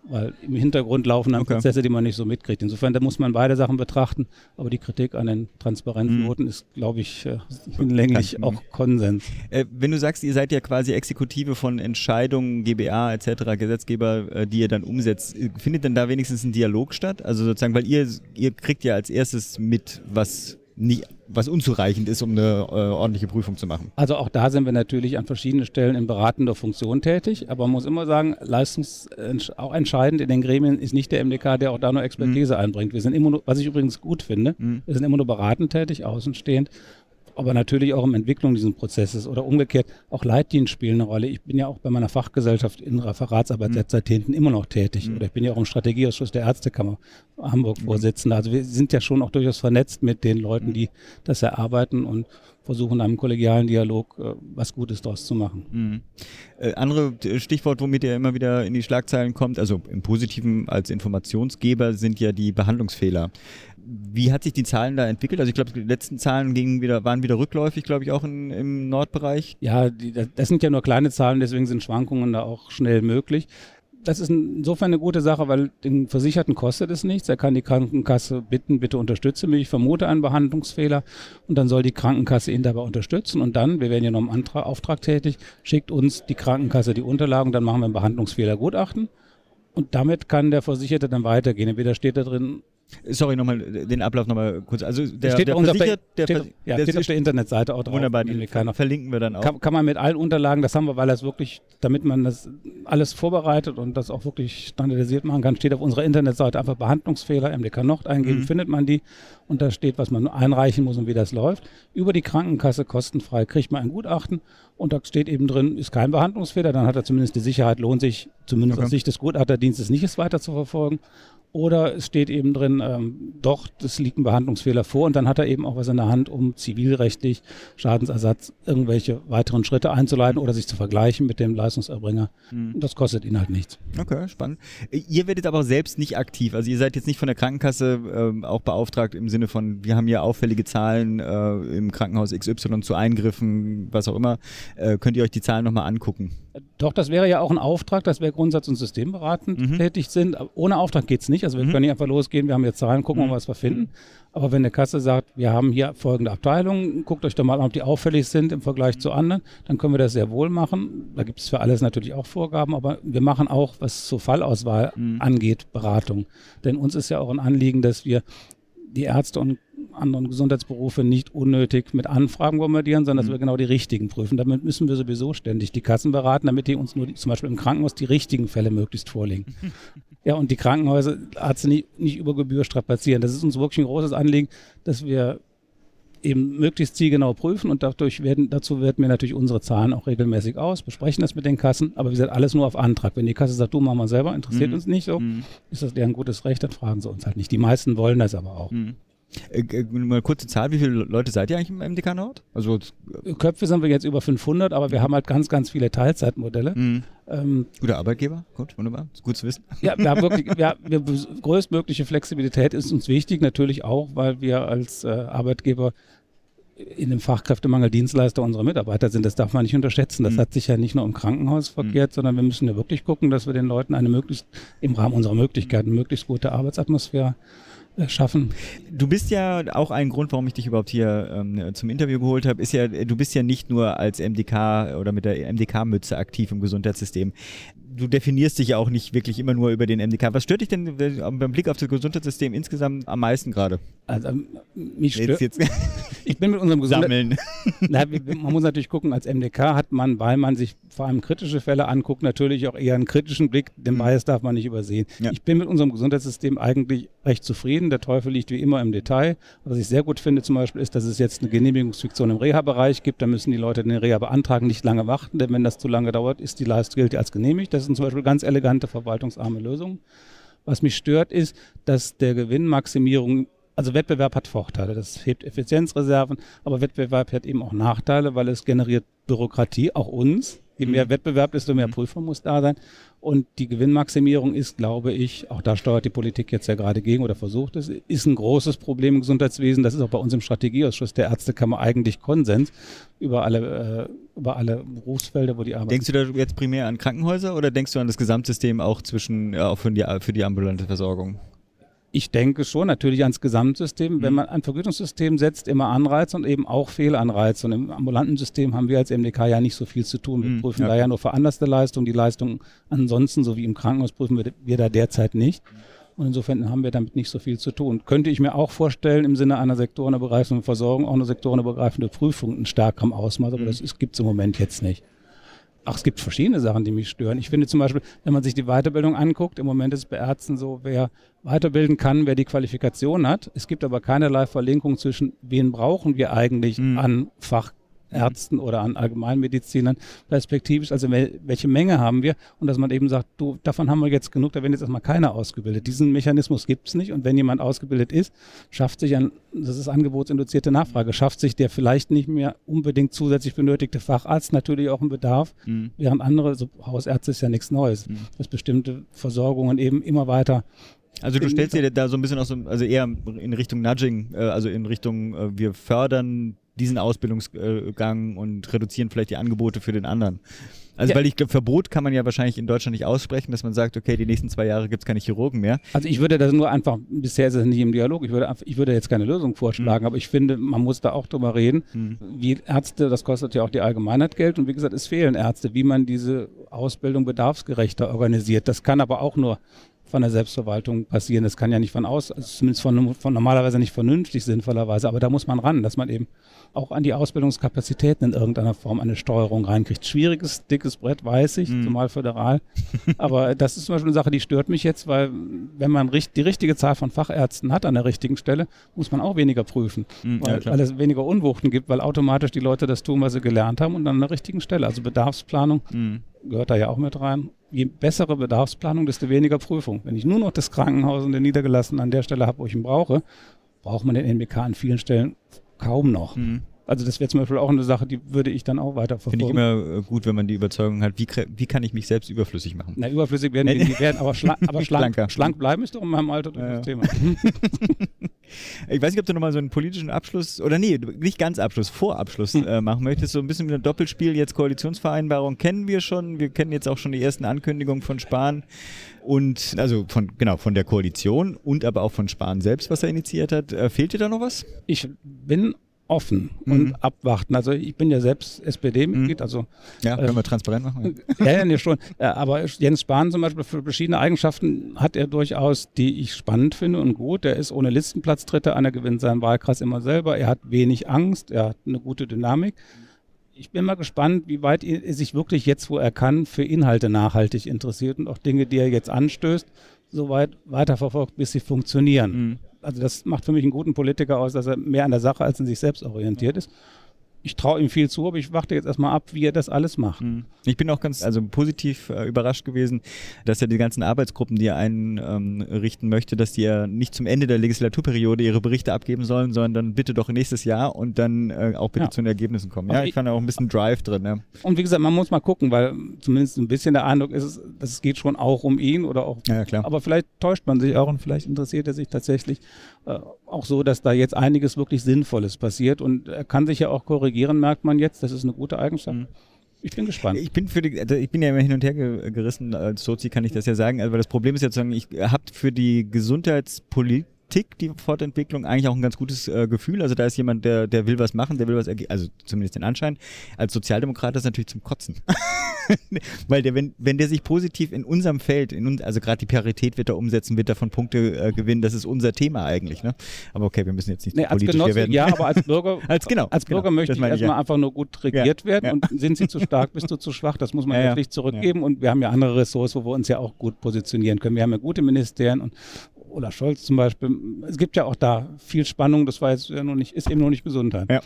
Weil im Hintergrund laufen dann Okay. Prozesse, die man nicht so mitkriegt. Insofern, da muss man beide Sachen betrachten. Aber die Kritik an den Transparenznoten ist, glaube ich, äh, hinlänglich auch Konsens. Äh, wenn du sagst, ihr seid ja quasi Exekutive von Entscheidungen, GBA etc., Gesetzgeber, äh, die ihr dann umsetzt, äh, findet denn da wenigstens ein Dialog statt? Also sozusagen, weil ihr, ihr kriegt ja als erstes mit, was nicht, was unzureichend ist, um eine äh, ordentliche Prüfung zu machen. Also auch da sind wir natürlich an verschiedenen Stellen in beratender Funktion tätig, aber man muss immer sagen, leistungs auch entscheidend in den Gremien ist nicht der MDK, der auch da nur Expertise einbringt. Wir sind immer nur, was ich übrigens gut finde, wir sind immer nur beratend tätig, außenstehend, aber natürlich auch in Entwicklung dieses Prozesses oder umgekehrt, auch Leitdienst spielen eine Rolle. Ich bin ja auch bei meiner Fachgesellschaft in Referatsarbeit seit Jahrzehnten immer noch tätig oder ich bin ja auch im Strategieausschuss der Ärztekammer Hamburg Vorsitzender. Also wir sind ja schon auch durchaus vernetzt mit den Leuten, die das erarbeiten und versuchen, einem kollegialen Dialog äh, was Gutes daraus zu machen. Äh, andere äh, Stichwort, womit ihr immer wieder in die Schlagzeilen kommt, also im Positiven als Informationsgeber, sind ja die Behandlungsfehler. Wie hat sich die Zahlen da entwickelt? Also ich glaube, die letzten Zahlen gingen wieder, waren wieder rückläufig, glaube ich, auch in, im Nordbereich. Ja, die, das sind ja nur kleine Zahlen, deswegen sind Schwankungen da auch schnell möglich. Das ist insofern eine gute Sache, weil den Versicherten kostet es nichts. Er kann die Krankenkasse bitten, bitte unterstütze mich. Ich vermute einen Behandlungsfehler und dann soll die Krankenkasse ihn dabei unterstützen und dann, wir werden ja noch im Antrag, Auftrag tätig, schickt uns die Krankenkasse die Unterlagen, dann machen wir ein Behandlungsfehlergutachten und damit kann der Versicherte dann weitergehen. Entweder steht da drin, Sorry, nochmal den Ablauf nochmal kurz. Also der, steht, der Versichert, der, steht, ja, der steht auf der Internetseite auch drauf. wunderbar, keiner verlinken wir dann auch. kann, kann man mit allen Unterlagen, das haben wir, weil das wirklich, damit man das alles vorbereitet und das auch wirklich standardisiert machen kann, steht auf unserer Internetseite einfach Behandlungsfehler, MDK Nord eingeben, findet man die und da steht, was man einreichen muss und wie das läuft. Über die Krankenkasse kostenfrei kriegt man ein Gutachten und da steht eben drin, ist kein Behandlungsfehler, dann hat er zumindest die Sicherheit, lohnt sich zumindest Okay. aus Sicht des Gutachterdienstes nicht, es weiter zu verfolgen. Oder es steht eben drin, ähm, doch, das liegt ein Behandlungsfehler vor und dann hat er eben auch was in der Hand, um zivilrechtlich Schadensersatz irgendwelche weiteren Schritte einzuleiten oder sich zu vergleichen mit dem Leistungserbringer. Mhm. Das kostet ihn halt nichts. Okay, spannend. Ihr werdet aber selbst nicht aktiv. Also ihr seid jetzt nicht von der Krankenkasse äh, auch beauftragt im Sinne von, wir haben hier auffällige Zahlen äh, im Krankenhaus XY zu Eingriffen, was auch immer. Äh, könnt ihr euch die Zahlen nochmal angucken? Doch, das wäre ja auch ein Auftrag, dass wir grundsatz- und systemberatend mhm. tätig sind. Ohne Auftrag geht es nicht. Also wir mhm. können nicht einfach losgehen, wir haben jetzt Zahlen, gucken wir mhm. mal, was wir finden. Aber wenn eine Kasse sagt, wir haben hier folgende Abteilungen, guckt euch doch mal an, ob die auffällig sind im Vergleich zu anderen, dann können wir das sehr wohl machen. Da gibt es für alles natürlich auch Vorgaben, aber wir machen auch, was zur Fallauswahl mhm. angeht, Beratung. Denn uns ist ja auch ein Anliegen, dass wir die Ärzte und anderen Gesundheitsberufe nicht unnötig mit Anfragen bombardieren, sondern dass mhm. wir genau die richtigen prüfen. Damit müssen wir sowieso ständig die Kassen beraten, damit die uns nur die, zum Beispiel im Krankenhaus die richtigen Fälle möglichst vorlegen. ja, und die Krankenhäuser Ärzte nicht, nicht über Gebühr strapazieren. Das ist uns wirklich ein großes Anliegen, dass wir eben möglichst zielgenau prüfen und dadurch werden, dazu werten wir natürlich unsere Zahlen auch regelmäßig aus, besprechen das mit den Kassen, aber wir sind alles nur auf Antrag. Wenn die Kasse sagt, du machen wir selber, interessiert mhm. uns nicht so, mhm. ist das deren gutes Recht, dann fragen sie uns halt nicht. Die meisten wollen das aber auch. Mhm. Äh, äh, mal kurze Zahl, wie viele Leute seid ihr eigentlich im MDK Nord? Also Köpfe sind wir jetzt über 500, aber wir haben halt ganz, ganz viele Teilzeitmodelle. Mhm. Ähm, Guter Arbeitgeber, gut, wunderbar, ist gut zu wissen. Ja, wir haben wirklich, ja, wir, größtmögliche Flexibilität ist uns wichtig, natürlich auch, weil wir als äh, Arbeitgeber in dem Fachkräftemangel Dienstleister unserer Mitarbeiter sind. Das darf man nicht unterschätzen. Das mhm. hat sich ja nicht nur im Krankenhaus verkehrt, mhm. sondern wir müssen ja wirklich gucken, dass wir den Leuten eine möglichst, im Rahmen unserer Möglichkeiten, möglichst gute Arbeitsatmosphäre schaffen. Du bist ja auch ein Grund, warum ich dich überhaupt hier ähm, zum Interview geholt habe, ist ja, du bist ja nicht nur als MDK oder mit der MDK-Mütze aktiv im Gesundheitssystem du definierst dich ja auch nicht wirklich immer nur über den MDK. Was stört dich denn beim Blick auf das Gesundheitssystem insgesamt am meisten gerade? Also mich stört. Jetzt, jetzt ich bin mit unserem Gesundheitssystem. man muss natürlich gucken, als MDK hat man, weil man sich vor allem kritische Fälle anguckt, natürlich auch eher einen kritischen Blick. Den mhm. Bias darf man nicht übersehen. Ja. Ich bin mit unserem Gesundheitssystem eigentlich recht zufrieden. Der Teufel liegt wie immer im Detail. Was ich sehr gut finde zum Beispiel ist, dass es jetzt eine Genehmigungsfiktion im Reha-Bereich gibt. Da müssen die Leute den Reha beantragen, nicht lange warten, denn wenn das zu lange dauert, ist die Leistung gilt als genehmigt. Das sind zum Beispiel ganz elegante, verwaltungsarme Lösungen. Was mich stört, ist, dass der Gewinnmaximierung, also Wettbewerb hat Vorteile, das hebt Effizienzreserven, aber Wettbewerb hat eben auch Nachteile, weil es generiert Bürokratie, auch uns. Je mehr mhm. Wettbewerb, desto mehr Prüfer muss da sein. Und die Gewinnmaximierung ist, glaube ich, auch da steuert die Politik jetzt ja gerade gegen oder versucht es, ist ein großes Problem im Gesundheitswesen. Das ist auch bei uns im Strategieausschuss der Ärztekammer eigentlich Konsens über alle, äh, über alle Berufsfelder, wo die Arbeit. Denkst du da jetzt primär an Krankenhäuser oder denkst du an das Gesamtsystem auch zwischen, ja, auch für die, für die ambulante Versorgung? Ich denke schon natürlich ans Gesamtsystem. Mhm. Wenn man ein Vergütungssystem setzt, immer Anreize und eben auch Fehlanreize. Und im ambulanten System haben wir als MDK ja nicht so viel zu tun. Wir mhm. prüfen ja. da ja nur veranlasste Leistungen. Die Leistung ansonsten, so wie im Krankenhaus, prüfen wir, wir da derzeit nicht. Und insofern haben wir damit nicht so viel zu tun. Könnte ich mir auch vorstellen, im Sinne einer sektorenübergreifenden Versorgung auch eine sektorenübergreifende Prüfung in stärkerem Ausmaß, aber mhm. das gibt es im Moment jetzt nicht. Ach, es gibt verschiedene Sachen, die mich stören. Ich finde zum Beispiel, wenn man sich die Weiterbildung anguckt, im Moment ist es bei Ärzten so, wer weiterbilden kann, wer die Qualifikation hat. Es gibt aber keinerlei Verlinkung zwischen, wen brauchen wir eigentlich mhm. an Fach Ärzten oder an Allgemeinmedizinern perspektivisch, also welche Menge haben wir und dass man eben sagt, du, davon haben wir jetzt genug, da werden jetzt erstmal keiner ausgebildet. Diesen Mechanismus gibt es nicht und wenn jemand ausgebildet ist, schafft sich ein, das ist angebotsinduzierte Nachfrage, schafft sich der vielleicht nicht mehr unbedingt zusätzlich benötigte Facharzt natürlich auch einen Bedarf, mhm. während andere, so Hausärzte ist ja nichts Neues, mhm. dass bestimmte Versorgungen eben immer weiter also du stellst dir da so ein bisschen aus, also eher in Richtung Nudging, äh, also in Richtung, äh, wir fördern diesen Ausbildungsgang und reduzieren vielleicht die Angebote für den anderen. Also ja. weil ich glaube, Verbot kann man ja wahrscheinlich in Deutschland nicht aussprechen, dass man sagt, okay, die nächsten zwei Jahre gibt es keine Chirurgen mehr. Also ich würde das nur einfach, bisher ist es nicht im Dialog, ich würde, ich würde jetzt keine Lösung vorschlagen, mhm. aber ich finde, man muss da auch drüber reden, mhm. wie Ärzte, das kostet ja auch die Allgemeinheit Geld und wie gesagt, es fehlen Ärzte, wie man diese Ausbildung bedarfsgerechter organisiert. Das kann aber auch nur von der Selbstverwaltung passieren. Das kann ja nicht von aus, also zumindest von, von normalerweise nicht vernünftig sinnvollerweise, aber da muss man ran, dass man eben auch an die Ausbildungskapazitäten in irgendeiner Form eine Steuerung reinkriegt. Schwieriges, dickes Brett, weiß ich, mm. zumal föderal. aber das ist zum Beispiel eine Sache, die stört mich jetzt, weil wenn man die richtige Zahl von Fachärzten hat an der richtigen Stelle, muss man auch weniger prüfen, mm, weil, ja, weil, es weniger Unwuchten gibt, weil automatisch die Leute das tun, was sie gelernt haben und an der richtigen Stelle. Also Bedarfsplanung mm. gehört da ja auch mit rein je bessere Bedarfsplanung, desto weniger Prüfung. Wenn ich nur noch das Krankenhaus und den Niedergelassenen an der Stelle habe, wo ich ihn brauche, braucht man den NBK an vielen Stellen kaum noch. Mhm. Also das wäre zum Beispiel auch eine Sache, die würde ich dann auch weiter verfolgen. Finde ich immer äh, gut, wenn man die Überzeugung hat, wie, wie kann ich mich selbst überflüssig machen? Na, überflüssig werden die, die werden, aber, schla aber schlank, schlank bleiben ist doch in meinem Alter ja, das Thema. ich weiß nicht, ob du nochmal so einen politischen Abschluss, oder nee, nicht ganz Abschluss, Vorabschluss hm. äh, machen möchtest. So ein bisschen wie ein Doppelspiel, jetzt Koalitionsvereinbarung kennen wir schon. Wir kennen jetzt auch schon die ersten Ankündigungen von Spahn und also von genau von der Koalition und aber auch von Spahn selbst, was er initiiert hat. Äh, fehlt dir da noch was? Ich bin offen mhm. und abwarten. Also ich bin ja selbst SPD-Mitglied, mhm. also ja, können äh, wir transparent machen. Ja, ja, nee, schon. Aber Jens Spahn zum Beispiel für verschiedene Eigenschaften hat er durchaus, die ich spannend finde und gut. Er ist ohne Listenplatz Dritter, einer gewinnt seinen Wahlkreis immer selber. Er hat wenig Angst, er hat eine gute Dynamik. Ich bin mal gespannt, wie weit er sich wirklich jetzt, wo er kann, für Inhalte nachhaltig interessiert und auch Dinge, die er jetzt anstößt, so weit weiterverfolgt, bis sie funktionieren. Mhm also das macht für mich einen guten Politiker aus, dass er mehr an der Sache als in sich selbst orientiert ist ich traue ihm viel zu, aber ich warte jetzt erstmal ab, wie er das alles macht. Mhm. Ich bin auch ganz also positiv äh, überrascht gewesen, dass er die ganzen Arbeitsgruppen, die er einrichten ähm, möchte, dass die ja nicht zum Ende der Legislaturperiode ihre Berichte abgeben sollen, sondern dann bitte doch nächstes Jahr und dann äh, auch bitte ja. zu den Ergebnissen kommen. Ja, ich, ich fand auch ein bisschen Drive drin. Ja. Und wie gesagt, man muss mal gucken, weil zumindest ein bisschen der Eindruck ist, dass es geht schon auch um ihn oder auch. Ja, klar. Aber vielleicht täuscht man sich auch und vielleicht interessiert er sich tatsächlich auch so, dass da jetzt einiges wirklich Sinnvolles passiert und er kann sich ja auch korrigieren, merkt man jetzt. Das ist eine gute Eigenschaft. Mhm. Ich bin gespannt. Ich bin für die, also ich bin ja immer hin und her gerissen. Als Sozi kann ich das ja sagen. Aber das Problem ist jetzt, ich habe für die Gesundheitspolitik Tick, die Fortentwicklung, eigentlich auch ein ganz gutes äh, Gefühl. Also da ist jemand, der, der will was machen, der will was, also zumindest den Anschein. Als Sozialdemokrat ist das natürlich zum Kotzen. Weil der, wenn, wenn der sich positiv in unserem Feld, in, also gerade die Parität wird er umsetzen, wird davon Punkte äh, gewinnen, das ist unser Thema eigentlich. Ne? Aber okay, wir müssen jetzt nicht nee, politisch Genosse, werden. Ja, aber als Bürger, als, genau, als Bürger genau, möchte ich erstmal ja. einfach nur gut regiert ja, werden ja. und sind sie zu stark, bist du zu schwach, das muss man wirklich zurückgeben und wir haben ja andere Ressourcen, wo wir uns ja auch gut positionieren können. Wir haben ja gute Ministerien und Olaf Scholz zum Beispiel. Es gibt ja auch da viel Spannung, das war jetzt ja noch nicht, ist eben noch nicht Gesundheit. Ja.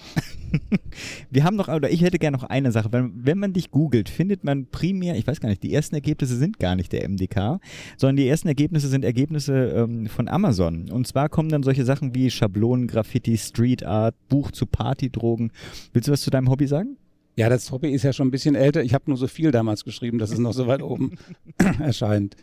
Wir haben noch, oder ich hätte gerne noch eine Sache. Wenn, wenn man dich googelt, findet man primär, ich weiß gar nicht, die ersten Ergebnisse sind gar nicht der MDK, sondern die ersten Ergebnisse sind Ergebnisse ähm, von Amazon. Und zwar kommen dann solche Sachen wie Schablonen, Graffiti, Street Art, Buch zu Partydrogen. Willst du was zu deinem Hobby sagen? Ja, das Hobby ist ja schon ein bisschen älter. Ich habe nur so viel damals geschrieben, dass es noch so weit oben erscheint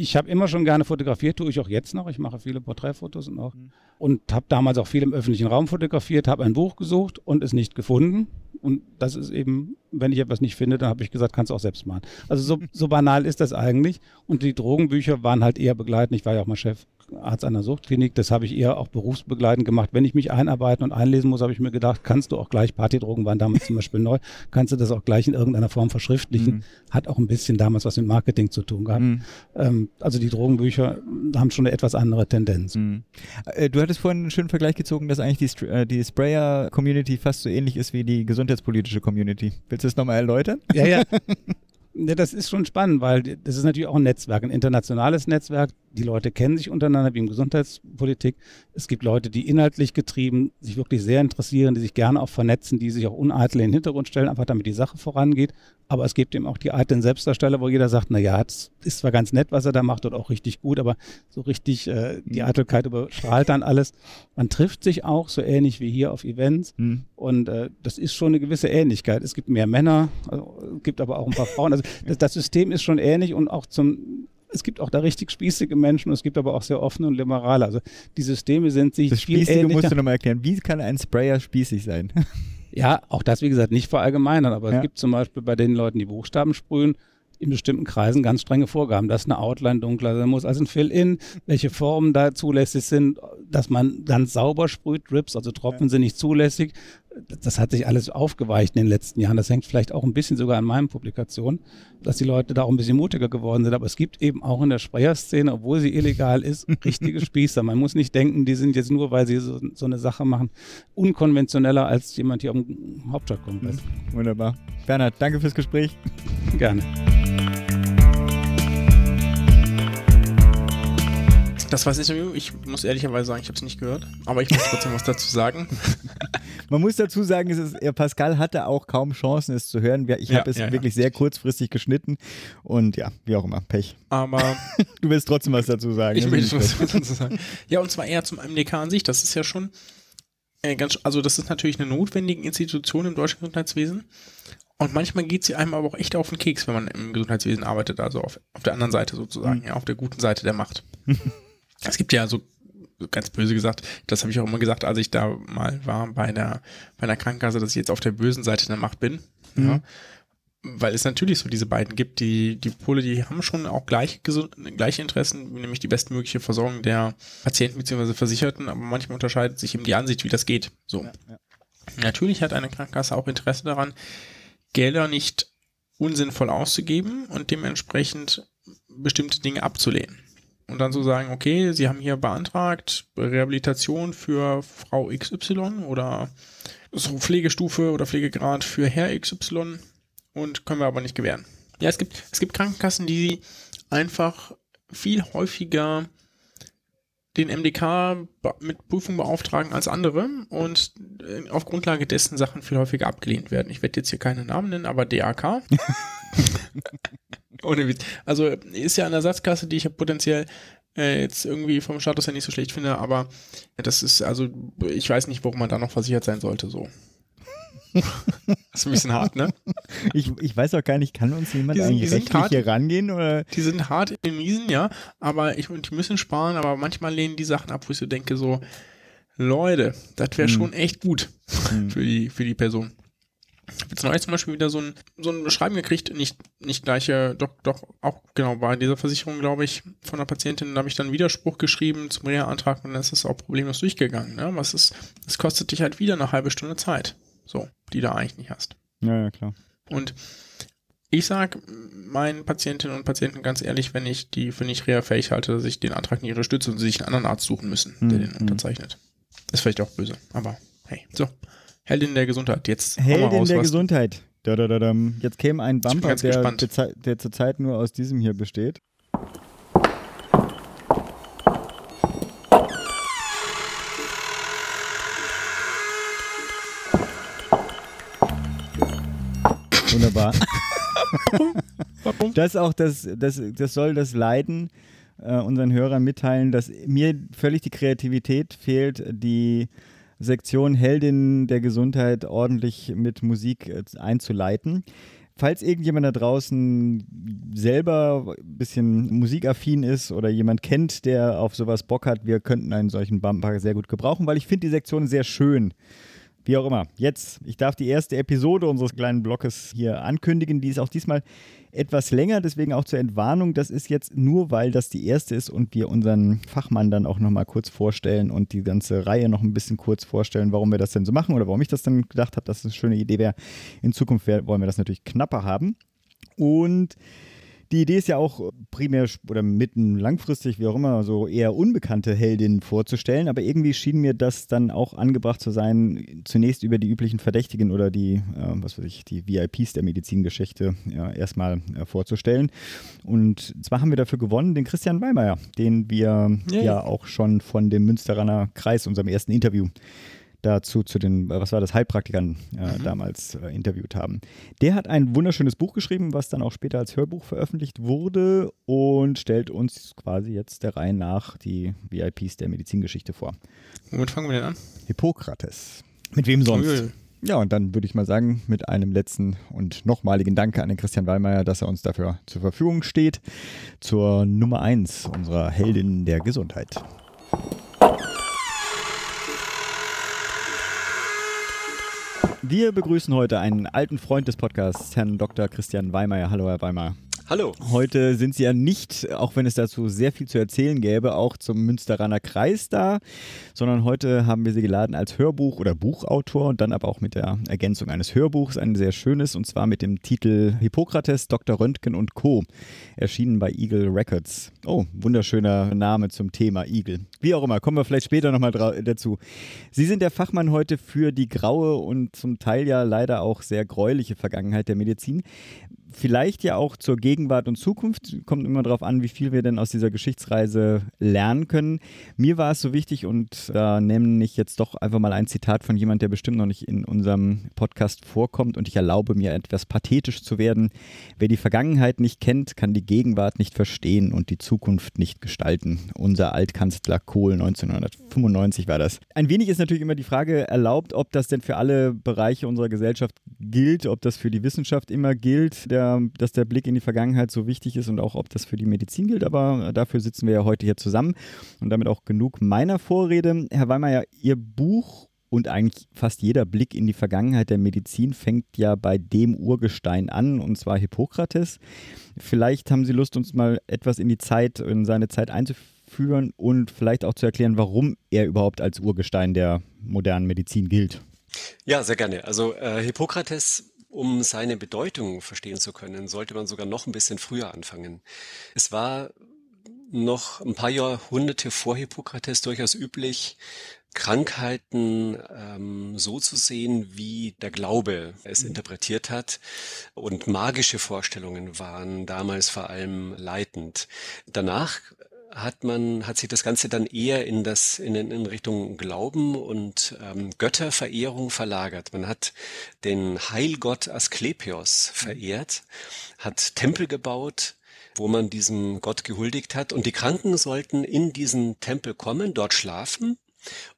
ich habe immer schon gerne fotografiert, tue ich auch jetzt noch. Ich mache viele Porträtfotos und auch. Mhm. Und habe damals auch viel im öffentlichen Raum fotografiert, habe ein Buch gesucht und es nicht gefunden. Und das ist eben, wenn ich etwas nicht finde, dann habe ich gesagt, kannst du auch selbst machen. Also so, so banal ist das eigentlich. Und die Drogenbücher waren halt eher begleitend. Ich war ja auch mal Chef Arzt einer Suchtklinik. Das habe ich eher auch berufsbegleitend gemacht. Wenn ich mich einarbeiten und einlesen muss, habe ich mir gedacht, kannst du auch gleich, Partydrogen waren damals zum Beispiel neu, kannst du das auch gleich in irgendeiner Form verschriftlichen. Mhm. Hat auch ein bisschen damals was mit Marketing zu tun gehabt. Mhm. Ähm, also die Drogenbücher haben schon eine etwas andere Tendenz. Mhm. Äh, du hattest vorhin einen schönen Vergleich gezogen, dass eigentlich die, äh, die Sprayer-Community fast so ähnlich ist wie die gesundheitspolitische Community. Willst du das nochmal erläutern? Ja, ja. Ja, das ist schon spannend, weil das ist natürlich auch ein Netzwerk, ein internationales Netzwerk. Die Leute kennen sich untereinander wie im Gesundheitspolitik. Es gibt Leute, die inhaltlich getrieben sich wirklich sehr interessieren, die sich gerne auch vernetzen, die sich auch uneitel in den Hintergrund stellen, einfach damit die Sache vorangeht. Aber es gibt eben auch die eitlen Selbstdarsteller, wo jeder sagt, na ja, es ist zwar ganz nett, was er da macht und auch richtig gut, aber so richtig äh, die mhm. Eitelkeit überstrahlt dann alles. Man trifft sich auch so ähnlich wie hier auf Events mhm. und äh, das ist schon eine gewisse Ähnlichkeit. Es gibt mehr Männer, also, es gibt aber auch ein paar Frauen. Also das, das System ist schon ähnlich und auch zum es gibt auch da richtig spießige Menschen, es gibt aber auch sehr offene und liberale. Also die Systeme sind sich das viel Spießige ähnlicher. musst du nochmal erklären. Wie kann ein Sprayer spießig sein? Ja, auch das, wie gesagt, nicht verallgemeinern, aber ja. es gibt zum Beispiel bei den Leuten, die Buchstaben sprühen, in bestimmten Kreisen ganz strenge Vorgaben, dass eine Outline dunkler sein muss als ein Fill-In, welche Formen da zulässig sind, dass man ganz sauber sprüht, Drips, also Tropfen ja. sind nicht zulässig. Das hat sich alles aufgeweicht in den letzten Jahren. Das hängt vielleicht auch ein bisschen sogar an meinen Publikationen, dass die Leute da auch ein bisschen mutiger geworden sind. Aber es gibt eben auch in der Sprecherszene, obwohl sie illegal ist, richtige Spießer. Man muss nicht denken, die sind jetzt nur, weil sie so, so eine Sache machen, unkonventioneller als jemand hier am Hauptstadtkongress. Wunderbar. Bernhard, danke fürs Gespräch. Gerne. Das war das Interview. Ich muss ehrlicherweise sagen, ich habe es nicht gehört, aber ich muss trotzdem was dazu sagen. Man muss dazu sagen, es ist, Pascal hatte auch kaum Chancen, es zu hören. Ich Ja, habe es ja, ja. wirklich sehr kurzfristig geschnitten und ja, wie auch immer, Pech. Aber Du willst trotzdem was dazu sagen. Ich möchte was dazu sagen. Ja, und zwar eher zum MDK an sich. Das ist ja schon äh, ganz, also das ist natürlich eine notwendige Institution im deutschen Gesundheitswesen. Und manchmal geht sie einem aber auch echt auf den Keks, wenn man im Gesundheitswesen arbeitet, also auf, auf der anderen Seite sozusagen, ja, auf der guten Seite der Macht. es gibt ja so ganz böse gesagt, das habe ich auch immer gesagt, als ich da mal war bei der, bei der Krankenkasse, dass ich jetzt auf der bösen Seite der Macht bin. Ja. Weil es natürlich so diese beiden gibt, die, die Pole, die haben schon auch gleiche, gleiche Interessen, nämlich die bestmögliche Versorgung der Patienten bzw. Versicherten, aber manchmal unterscheidet sich eben die Ansicht, wie das geht. So. Natürlich hat eine Krankenkasse auch Interesse daran, Gelder nicht unsinnvoll auszugeben und dementsprechend bestimmte Dinge abzulehnen. Und dann so sagen, okay, Sie haben hier beantragt Rehabilitation für Frau XY oder so Pflegestufe oder Pflegegrad für Herr XY und können wir aber nicht gewähren. Ja, es gibt, es gibt Krankenkassen, die einfach viel häufiger den MDK mit Prüfung beauftragen als andere und äh, auf Grundlage dessen Sachen viel häufiger abgelehnt werden. Ich werde jetzt hier keine Namen nennen, aber DAK. Ohne Witz. Also ist ja eine Ersatzkasse, die ich ja potenziell äh, jetzt irgendwie vom Status her nicht so schlecht finde, aber das ist, also ich weiß nicht, warum man da noch versichert sein sollte, so. das ist ein bisschen hart, ne? Ich, ich weiß auch gar nicht, kann uns jemand Die sind- eigentlich rechtlich hart. hier rangehen? Oder? Die sind hart in den Miesen, ja, aber ich, und die müssen sparen, aber manchmal lehnen die Sachen ab, wo ich so denke, so, Leute, das wäre schon echt gut für, die, für die Person. Ich habe jetzt neulich zum Beispiel wieder so ein, so ein Schreiben gekriegt, nicht, nicht gleiche, doch, doch, auch genau bei dieser Versicherung, glaube ich, von einer Patientin, da habe ich dann Widerspruch geschrieben zum Reha-Antrag und dann ist es auch problemlos durchgegangen. Ne? Was ist, es kostet dich halt wieder eine halbe Stunde Zeit, so, die du eigentlich nicht hast. Ja, ja, klar. Und ich sag meinen Patientinnen und Patienten ganz ehrlich, wenn ich die für nicht reha-fähig halte, dass ich den Antrag nicht unterstütze und sie sich einen anderen Arzt suchen müssen, der den unterzeichnet. Ist vielleicht auch böse, aber hey. So, Heldin der Gesundheit, jetzt Heldin raus, der was- Gesundheit. Da, da, da. Jetzt käme ein Bumper, der, der zurzeit nur aus diesem hier besteht. Wunderbar. Das auch das, das, das soll das Leiden äh, unseren Hörern mitteilen, dass mir völlig die Kreativität fehlt, die Sektion Heldin der Gesundheit ordentlich mit Musik äh, einzuleiten. Falls irgendjemand da draußen selber ein bisschen musikaffin ist oder jemand kennt, der auf sowas Bock hat, wir könnten einen solchen Bumper sehr gut gebrauchen, weil ich finde die Sektion sehr schön. Wie auch immer. Jetzt, ich darf die erste Episode unseres kleinen Blockes hier ankündigen. Die ist auch diesmal etwas länger, deswegen auch zur Entwarnung. Das ist jetzt nur, weil das die erste ist und wir unseren Fachmann dann auch nochmal kurz vorstellen und die ganze Reihe noch ein bisschen kurz vorstellen, warum wir das denn so machen oder warum ich das dann gedacht habe, dass das eine schöne Idee wäre. In Zukunft wollen wir das natürlich knapper haben. Und die Idee ist ja auch primär sch- oder mitten langfristig, wie auch immer, so eher unbekannte Heldinnen vorzustellen. Aber irgendwie schien mir das dann auch angebracht zu sein, zunächst über die üblichen Verdächtigen oder die, äh, was weiß ich, die VIPs der Medizingeschichte ja, erstmal äh, vorzustellen. Und zwar haben wir dafür gewonnen den Christian Weimeyer, den wir Yay. ja auch schon von dem Münsteraner Kreis, unserem ersten Interview, dazu zu den, äh, was war das, Heilpraktikern äh, damals äh, interviewt haben. Der hat ein wunderschönes Buch geschrieben, was dann auch später als Hörbuch veröffentlicht wurde und stellt uns quasi jetzt der Reihe nach die VIPs der Medizingeschichte vor. Womit fangen wir denn an? Hippokrates. Mit wem sonst? Uiui. Ja, und dann würde ich mal sagen, mit einem letzten und nochmaligen Danke an den Christian Wallmeier, dass er uns dafür zur Verfügung steht, zur Nummer 1 unserer Heldin der Gesundheit. Wir begrüßen heute einen alten Freund des Podcasts, Herrn Dr. Christian Weimeyer. Hallo, Herr Weimeyer. Hallo. Heute sind Sie ja nicht, auch wenn es dazu sehr viel zu erzählen gäbe, auch zum Münsteraner Kreis da, sondern heute haben wir Sie geladen als Hörbuch- oder Buchautor und dann aber auch mit der Ergänzung eines Hörbuchs, ein sehr schönes, und zwar mit dem Titel Hippokrates, Dr. Röntgen und Co., erschienen bei Eagle Records. Oh, wunderschöner Name zum Thema Eagle. Wie auch immer, kommen wir vielleicht später nochmal dazu. Sie sind der Fachmann heute für die graue und zum Teil ja leider auch sehr gräuliche Vergangenheit der Medizin. Vielleicht ja auch zur Gegenwart und Zukunft. Kommt immer darauf an, wie viel wir denn aus dieser Geschichtsreise lernen können. Mir war es so wichtig und da nenne ich jetzt doch einfach mal ein Zitat von jemand, der bestimmt noch nicht in unserem Podcast vorkommt und ich erlaube mir etwas pathetisch zu werden. Wer die Vergangenheit nicht kennt, kann die Gegenwart nicht verstehen und die Zukunft nicht gestalten. Unser Altkanzler Kohl 1995 war das. Ein wenig ist natürlich immer die Frage erlaubt, ob das denn für alle Bereiche unserer Gesellschaft gilt, ob das für die Wissenschaft immer gilt. Der der, dass der Blick in die Vergangenheit so wichtig ist und auch, ob das für die Medizin gilt. Aber dafür sitzen wir ja heute hier zusammen und damit auch genug meiner Vorrede. Herr Weimer, Ihr Buch und eigentlich fast jeder Blick in die Vergangenheit der Medizin fängt ja bei dem Urgestein an, und zwar Hippokrates. Vielleicht haben Sie Lust, uns mal etwas in die Zeit, in seine Zeit einzuführen und vielleicht auch zu erklären, warum er überhaupt als Urgestein der modernen Medizin gilt. Ja, sehr gerne. Also äh, Hippokrates um seine Bedeutung verstehen zu können, sollte man sogar noch ein bisschen früher anfangen. Es war noch ein paar Jahrhunderte vor Hippokrates durchaus üblich, Krankheiten ähm, so zu sehen, wie der Glaube es mhm. interpretiert hat. Und magische Vorstellungen waren damals vor allem leitend. Danach hat man, hat sich das Ganze dann eher in das, in, in Richtung Glauben und ähm, Götterverehrung verlagert. Man hat den Heilgott Asklepios verehrt, hat Tempel gebaut, wo man diesem Gott gehuldigt hat und die Kranken sollten in diesen Tempel kommen, dort schlafen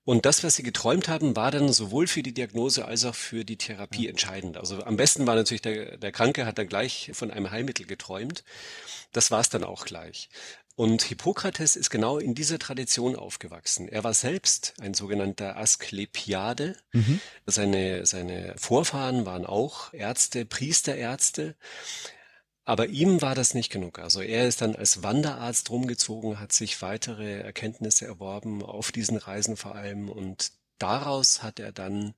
und das, was sie geträumt haben, war dann sowohl für die Diagnose als auch für die Therapie entscheidend. Also am besten war natürlich der, der Kranke hat dann gleich von einem Heilmittel geträumt. Das war es dann auch gleich. Und Hippokrates ist genau in dieser Tradition aufgewachsen. Er war selbst ein sogenannter Asklepiade. Mhm. Seine, seine Vorfahren waren auch Ärzte, Priesterärzte. Aber ihm war das nicht genug. Also er ist dann als Wanderarzt rumgezogen, hat sich weitere Erkenntnisse erworben, auf diesen Reisen vor allem. Und daraus hat er dann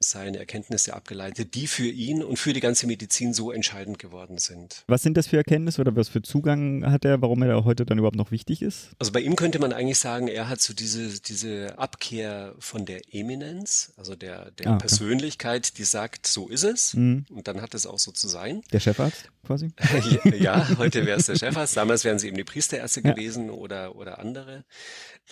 seine Erkenntnisse abgeleitet, die für ihn und für die ganze Medizin so entscheidend geworden sind. Was sind das für Erkenntnisse oder was für Zugang hat er, warum er heute dann überhaupt noch wichtig ist? Also bei ihm könnte man eigentlich sagen, er hat so diese, diese Abkehr von der Eminenz, also der, der ah, okay. Persönlichkeit, die sagt, so ist es mhm. und dann hat es auch so zu sein. Der Chefarzt quasi? ja, heute wäre es der Chefarzt, damals wären sie eben die Priesterärzte ja. gewesen oder, oder andere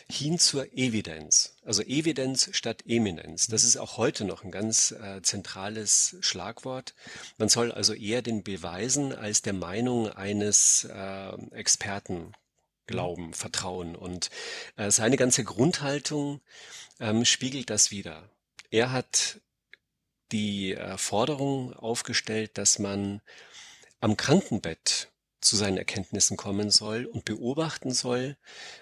hin zur Evidenz. Also Evidenz statt Eminenz. Das ist auch heute noch ein ganz äh, zentrales Schlagwort. Man soll also eher den Beweisen als der Meinung eines äh, Experten glauben, vertrauen. Und äh, seine ganze Grundhaltung ähm, spiegelt das wider. Er hat die äh, Forderung aufgestellt, dass man am Krankenbett zu seinen Erkenntnissen kommen soll und beobachten soll,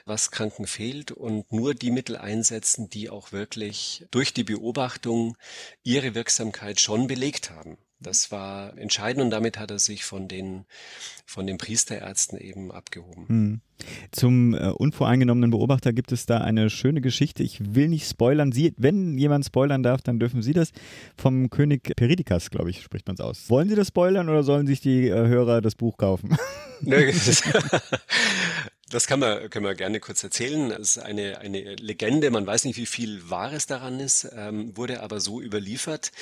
was Kranken fehlt und nur die Mittel einsetzen, die auch wirklich durch die Beobachtung ihre Wirksamkeit schon belegt haben. Das war entscheidend und damit hat er sich von den, von den Priesterärzten eben abgehoben. Hm. Zum äh, unvoreingenommenen Beobachter gibt es da eine schöne Geschichte. Ich will nicht spoilern. Sie, wenn jemand spoilern darf, dann dürfen Sie das. Vom König Peridikas, glaube ich, spricht man es aus. Wollen Sie das spoilern oder sollen sich die äh, Hörer das Buch kaufen? Das kann man, können wir gerne kurz erzählen. Das ist eine, eine Legende, man weiß nicht, wie viel Wahres daran ist, ähm, wurde aber so überliefert,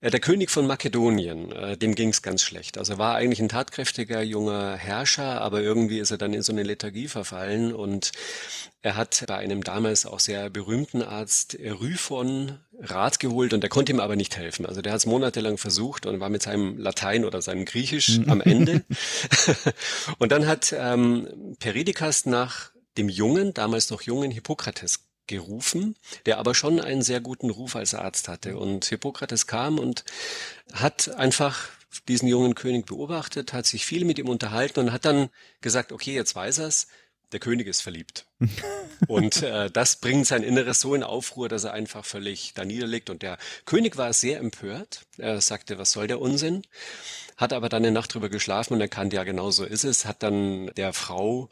der König von Makedonien, äh, dem ging es ganz schlecht. Also er war eigentlich ein tatkräftiger junger Herrscher, aber irgendwie ist er dann in so eine Lethargie verfallen und er hat bei einem damals auch sehr berühmten Arzt Rüfon Rat geholt und der konnte ihm aber nicht helfen. Also der hat es monatelang versucht und war mit seinem Latein oder seinem Griechisch am Ende. und dann hat ähm, Peridikas nach dem jungen, damals noch jungen Hippokrates gerufen, der aber schon einen sehr guten Ruf als Arzt hatte. Und Hippokrates kam und hat einfach diesen jungen König beobachtet, hat sich viel mit ihm unterhalten und hat dann gesagt, okay, jetzt weiß er's, der König ist verliebt. und äh, das bringt sein Inneres so in Aufruhr, dass er einfach völlig da niederliegt. Und der König war sehr empört. Er sagte, was soll der Unsinn? Hat aber dann eine Nacht drüber geschlafen und erkannt, ja, genau so ist es. Hat dann der Frau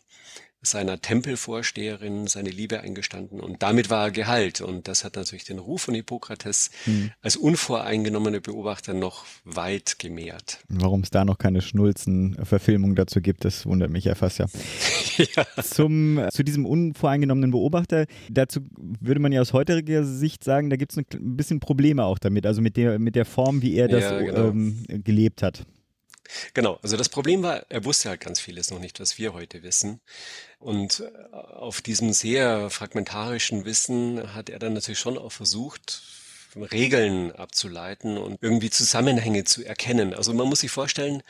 seiner Tempelvorsteherin seine Liebe eingestanden und damit war er geheilt. Und das hat natürlich den Ruf von Hippokrates mhm. als unvoreingenommener Beobachter noch weit gemehrt. Warum es da noch keine Schnulzen-Verfilmung dazu gibt, das wundert mich ja fast ja. ja. Zum, zu diesem unvoreingenommenen Beobachter, dazu würde man ja aus heutiger Sicht sagen, da gibt es ein bisschen Probleme auch damit, also mit der, mit der Form, wie er das ja, genau. ähm, gelebt hat. Genau, also das Problem war, er wusste halt ganz vieles noch nicht, was wir heute wissen. Und äh, auf diesem sehr fragmentarischen Wissen hat er dann natürlich schon auch versucht, Regeln abzuleiten und irgendwie Zusammenhänge zu erkennen. Also man muss sich vorstellen,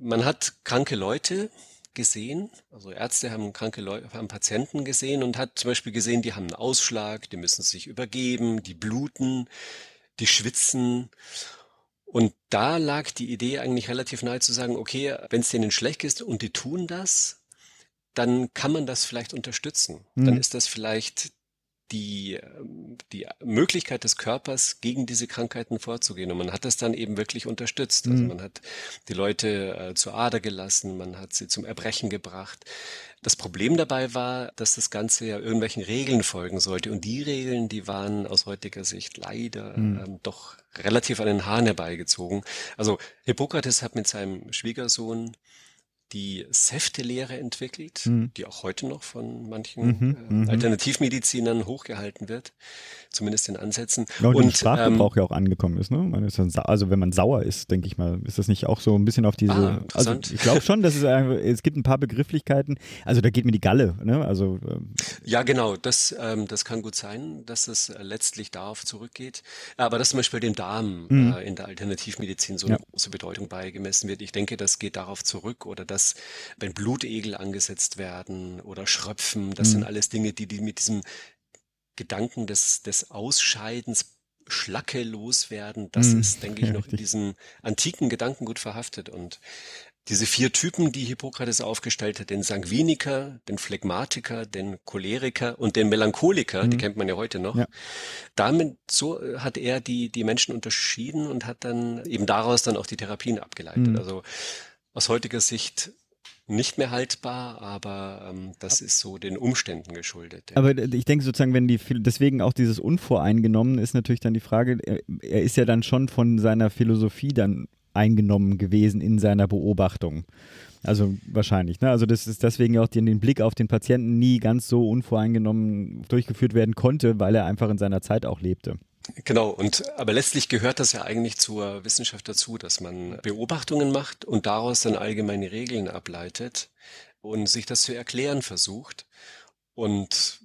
man hat kranke Leute gesehen, also Ärzte haben kranke Leute, haben Patienten gesehen und hat zum Beispiel gesehen, die haben einen Ausschlag, die müssen sich übergeben, die bluten, die schwitzen. Und da lag die Idee eigentlich relativ nahe zu sagen, okay, wenn es denen schlecht ist und die tun das, dann kann man das vielleicht unterstützen. Mhm. Dann ist das vielleicht die, die Möglichkeit des Körpers, gegen diese Krankheiten vorzugehen. Und man hat das dann eben wirklich unterstützt. Also mhm. man hat die Leute äh, zur Ader gelassen, man hat sie zum Erbrechen gebracht. Das Problem dabei war, dass das Ganze ja irgendwelchen Regeln folgen sollte. Und die Regeln, die waren aus heutiger Sicht leider mhm. ähm, doch relativ an den Haaren herbeigezogen. Also Hippokrates hat mit seinem Schwiegersohn die Säftelehre entwickelt, mhm. die auch heute noch von manchen mhm, äh, mhm. Alternativmedizinern hochgehalten wird, zumindest in Ansätzen. Ja, und, und Sprachgebrauch ähm, ja auch angekommen ist. Ne? also wenn man sauer ist, denke ich mal, ist das nicht auch so ein bisschen auf diese. Ah, also ich glaube schon, dass es es gibt ein paar Begrifflichkeiten. Also da geht mir die Galle. Ne? Also ähm, ja, genau. Das ähm, das kann gut sein, dass es äh, letztlich darauf zurückgeht. Aber dass zum Beispiel dem Darm mhm. äh, in der Alternativmedizin so eine ja. große Bedeutung beigemessen wird, ich denke, das geht darauf zurück oder dass dass wenn Blutegel angesetzt werden oder Schröpfen, das mhm. sind alles Dinge, die, die mit diesem Gedanken des, des Ausscheidens Schlacke loswerden, das mhm. ist, denke ich, noch in diesem antiken Gedanken gut verhaftet. Und diese vier Typen, die Hippokrates aufgestellt hat, den Sanguiniker, den Phlegmatiker, den Choleriker und den Melancholiker, mhm. die kennt man ja heute noch. Ja. Damit so äh, hat er die, die Menschen unterschieden und hat dann eben daraus dann auch die Therapien abgeleitet. Mhm. Also aus heutiger Sicht nicht mehr haltbar, aber ähm, das ist so den Umständen geschuldet. Ja. Aber ich denke sozusagen, wenn die deswegen auch dieses Unvoreingenommen ist natürlich dann die Frage, er, er ist ja dann schon von seiner Philosophie dann eingenommen gewesen in seiner Beobachtung. Also wahrscheinlich. Ne? Also das ist deswegen auch den, den Blick auf den Patienten nie ganz so unvoreingenommen durchgeführt werden konnte, weil er einfach in seiner Zeit auch lebte. Genau, und aber letztlich gehört das ja eigentlich zur Wissenschaft dazu, dass man Beobachtungen macht und daraus dann allgemeine Regeln ableitet und sich das zu erklären versucht. Und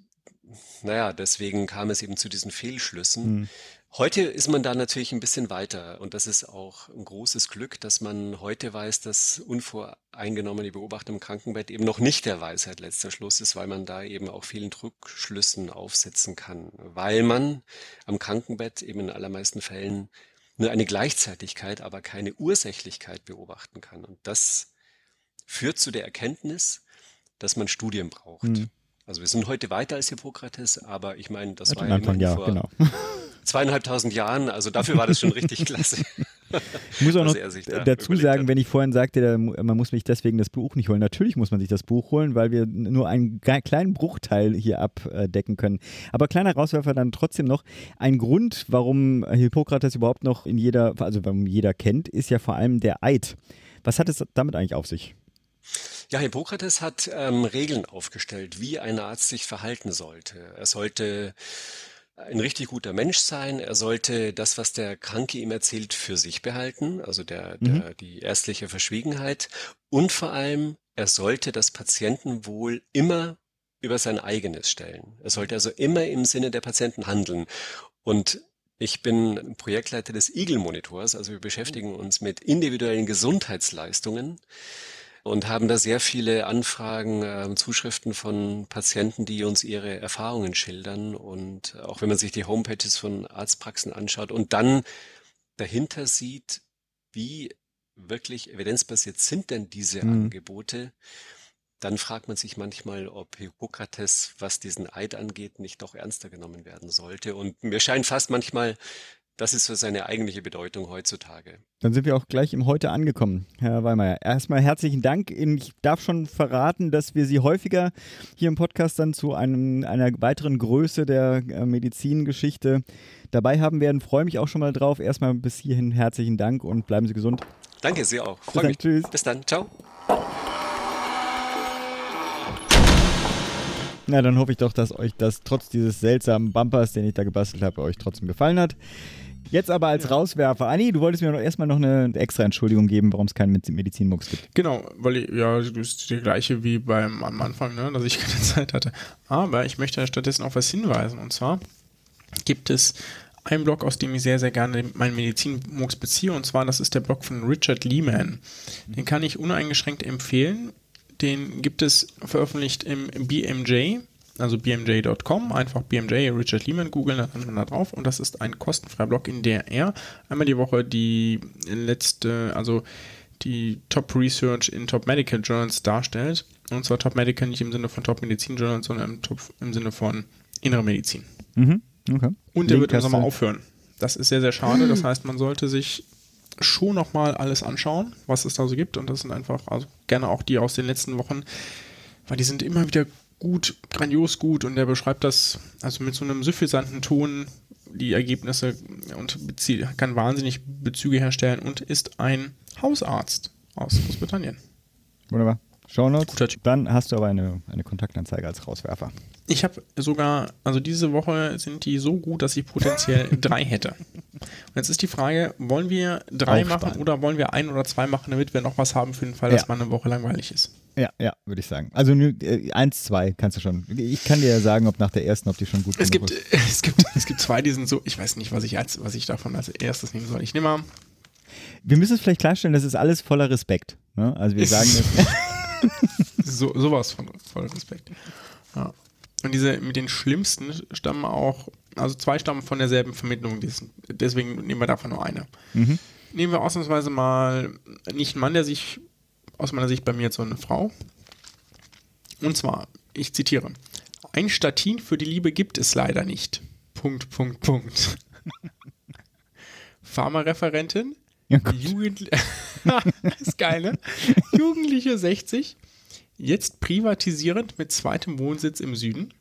naja, deswegen kam es eben zu diesen Fehlschlüssen. Mhm. Heute ist man da natürlich ein bisschen weiter und das ist auch ein großes Glück, dass man heute weiß, dass unvoreingenommene Beobachtung im Krankenbett eben noch nicht der Weisheit letzter Schluss ist, weil man da eben auch vielen Rückschlüssen aufsetzen kann, weil man am Krankenbett eben in allermeisten Fällen nur eine Gleichzeitigkeit, aber keine Ursächlichkeit beobachten kann. Und das führt zu der Erkenntnis, dass man Studien braucht. Mhm. Also wir sind heute weiter als Hippokrates, aber ich meine, das Hat war ja Anfang, ja, vor genau. Zweieinhalbtausend Jahren, also dafür war das schon richtig klasse. Ich muss auch noch da dazu sagen, hat. wenn ich vorhin sagte, man muss sich deswegen das Buch nicht holen. Natürlich muss man sich das Buch holen, weil wir nur einen kleinen Bruchteil hier abdecken können. Aber kleiner Rauswerfer dann trotzdem noch. Ein Grund, warum Hippokrates überhaupt noch in jeder, also warum jeder kennt, ist ja vor allem der Eid. Was hat es damit eigentlich auf sich? Ja, Hippokrates hat ähm, Regeln aufgestellt, wie ein Arzt sich verhalten sollte. Er sollte ein richtig guter Mensch sein. Er sollte das, was der Kranke ihm erzählt, für sich behalten, also der, mhm. der, die ärztliche Verschwiegenheit. Und vor allem, er sollte das Patientenwohl immer über sein eigenes stellen. Er sollte also immer im Sinne der Patienten handeln. Und ich bin Projektleiter des Eagle Monitors, also wir beschäftigen uns mit individuellen Gesundheitsleistungen und haben da sehr viele Anfragen, äh, Zuschriften von Patienten, die uns ihre Erfahrungen schildern. Und auch wenn man sich die Homepages von Arztpraxen anschaut und dann dahinter sieht, wie wirklich evidenzbasiert sind denn diese mhm. Angebote, dann fragt man sich manchmal, ob Hippokrates, was diesen Eid angeht, nicht doch ernster genommen werden sollte. Und mir scheint fast manchmal, das ist so seine eigentliche Bedeutung heutzutage. Dann sind wir auch gleich im Heute angekommen, Herr Weimeyer. Erstmal herzlichen Dank. Ich darf schon verraten, dass wir Sie häufiger hier im Podcast dann zu einem, einer weiteren Größe der äh, Medizingeschichte dabei haben werden. Freue mich auch schon mal drauf. Erstmal bis hierhin herzlichen Dank und bleiben Sie gesund. Danke, Sie auch. Freue mich. Tschüss. Bis dann. Ciao. Na, dann hoffe ich doch, dass euch das trotz dieses seltsamen Bumpers, den ich da gebastelt habe, euch trotzdem gefallen hat. Jetzt aber als Rauswerfer. Anni, du wolltest mir noch erstmal noch eine extra Entschuldigung geben, warum es keinen Med- Medizinmucks gibt. Genau, weil ich, ja, das ist die gleiche wie beim am Anfang, ne, dass ich keine Zeit hatte. Aber ich möchte stattdessen auf was hinweisen. Und zwar gibt es einen Blog, aus dem ich sehr, sehr gerne meinen Medizinmux beziehe. Und zwar, das ist der Blog von Richard Lehman. Den kann ich uneingeschränkt empfehlen. Den gibt es veröffentlicht im BMJ, also bmj.com. Einfach BMJ Richard Lehman googeln, dann landet man da drauf. Und das ist ein kostenfreier Blog, in der er einmal die Woche die letzte, also die Top Research in Top Medical Journals darstellt. Und zwar Top Medical nicht im Sinne von Top Medizin Journals, sondern im, Top, im Sinne von innere Medizin. Mhm. Okay. Und der Link wird im Sommer aufhören. Das ist sehr, sehr schade. Das heißt, man sollte sich schon nochmal alles anschauen, was es da so gibt. Und das sind einfach, also gerne auch die aus den letzten Wochen, weil die sind immer wieder gut, grandios gut. Und der beschreibt das also mit so einem suffisanten Ton, die Ergebnisse und kann wahnsinnig Bezüge herstellen und ist ein Hausarzt aus Großbritannien. Wunderbar. Shownotes. Guter Typ. Dann hast du aber eine, eine Kontaktanzeige als Rauswerfer. Ich habe sogar, also diese Woche sind die so gut, dass ich potenziell drei hätte. Und jetzt ist die Frage, wollen wir drei Aufsparen. machen oder wollen wir ein oder zwei machen, damit wir noch was haben für den Fall, dass Ja. mal eine Woche langweilig ist? Ja, ja, würde ich sagen. Also nur, äh, eins, zwei kannst du schon. Ich kann dir ja sagen, ob nach der ersten, ob die schon gut Es gibt, ist. es, gibt, es gibt zwei, die sind so, ich weiß nicht, was ich, als, was ich davon als erstes nehmen soll. Ich nehme mal, Wir müssen es vielleicht klarstellen, das ist alles voller Respekt. Ne? Also wir sagen das. So, sowas von voll Respekt. Ja. Und diese mit den schlimmsten stammen auch, also zwei stammen von derselben Vermittlung, deswegen nehmen wir davon nur eine. Mhm. Nehmen wir ausnahmsweise mal nicht einen Mann, der sich, aus meiner Sicht bei mir jetzt so eine Frau. Und zwar, ich zitiere, ein Statin für die Liebe gibt es leider nicht. Punkt, Punkt, Punkt. Pharmareferentin, Ja. Jugend ist geil, ne? Jugendliche 60, jetzt privatisierend mit zweitem Wohnsitz im Süden.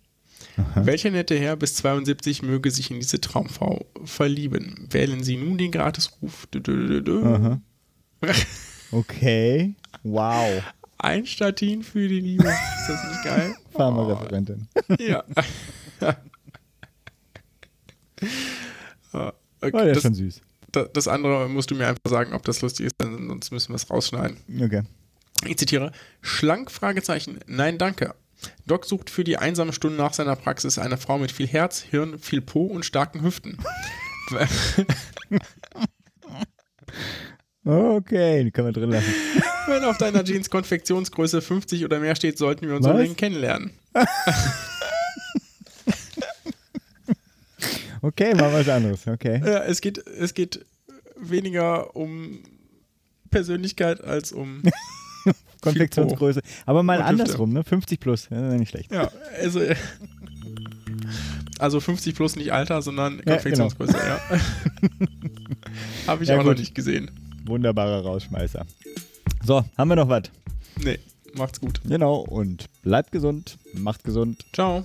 Welcher nette Herr bis 72 möge sich in diese Traumfrau verlieben? Wählen Sie nun den Gratisruf. Aha. Okay. Wow. Ein Statin für die Liebe. Ist das nicht geil? Pharmareferentin. Ja. Ah, Oh, okay, der ist das, schon süß. da- das andere musst du mir einfach sagen, ob das lustig ist, sonst müssen wir es rausschneiden. Okay. Ich zitiere, schlank, Fragezeichen, nein, danke. Doc sucht für die einsame Stunde nach seiner Praxis eine Frau mit viel Herz, Hirn, viel Po und starken Hüften. Okay, die können wir drin lassen. Wenn auf deiner Jeans Konfektionsgröße 50 oder mehr steht, sollten wir uns unbedingt kennenlernen. Okay, mal was anderes. Okay. Ja, es geht, es geht weniger um Persönlichkeit als um. Konfektionsgröße. Aber mal Und andersrum, ne? 50 plus. Ja, nicht schlecht. Ja, also. äh, Also 50 plus nicht Alter, sondern Ja, Konfektionsgröße, ja. Habe ich Ja, auch noch gut. nicht gesehen. Wunderbarer Rausschmeißer. So, haben wir noch was? Nee, macht's gut. Genau, und bleibt gesund, macht gesund. Ciao.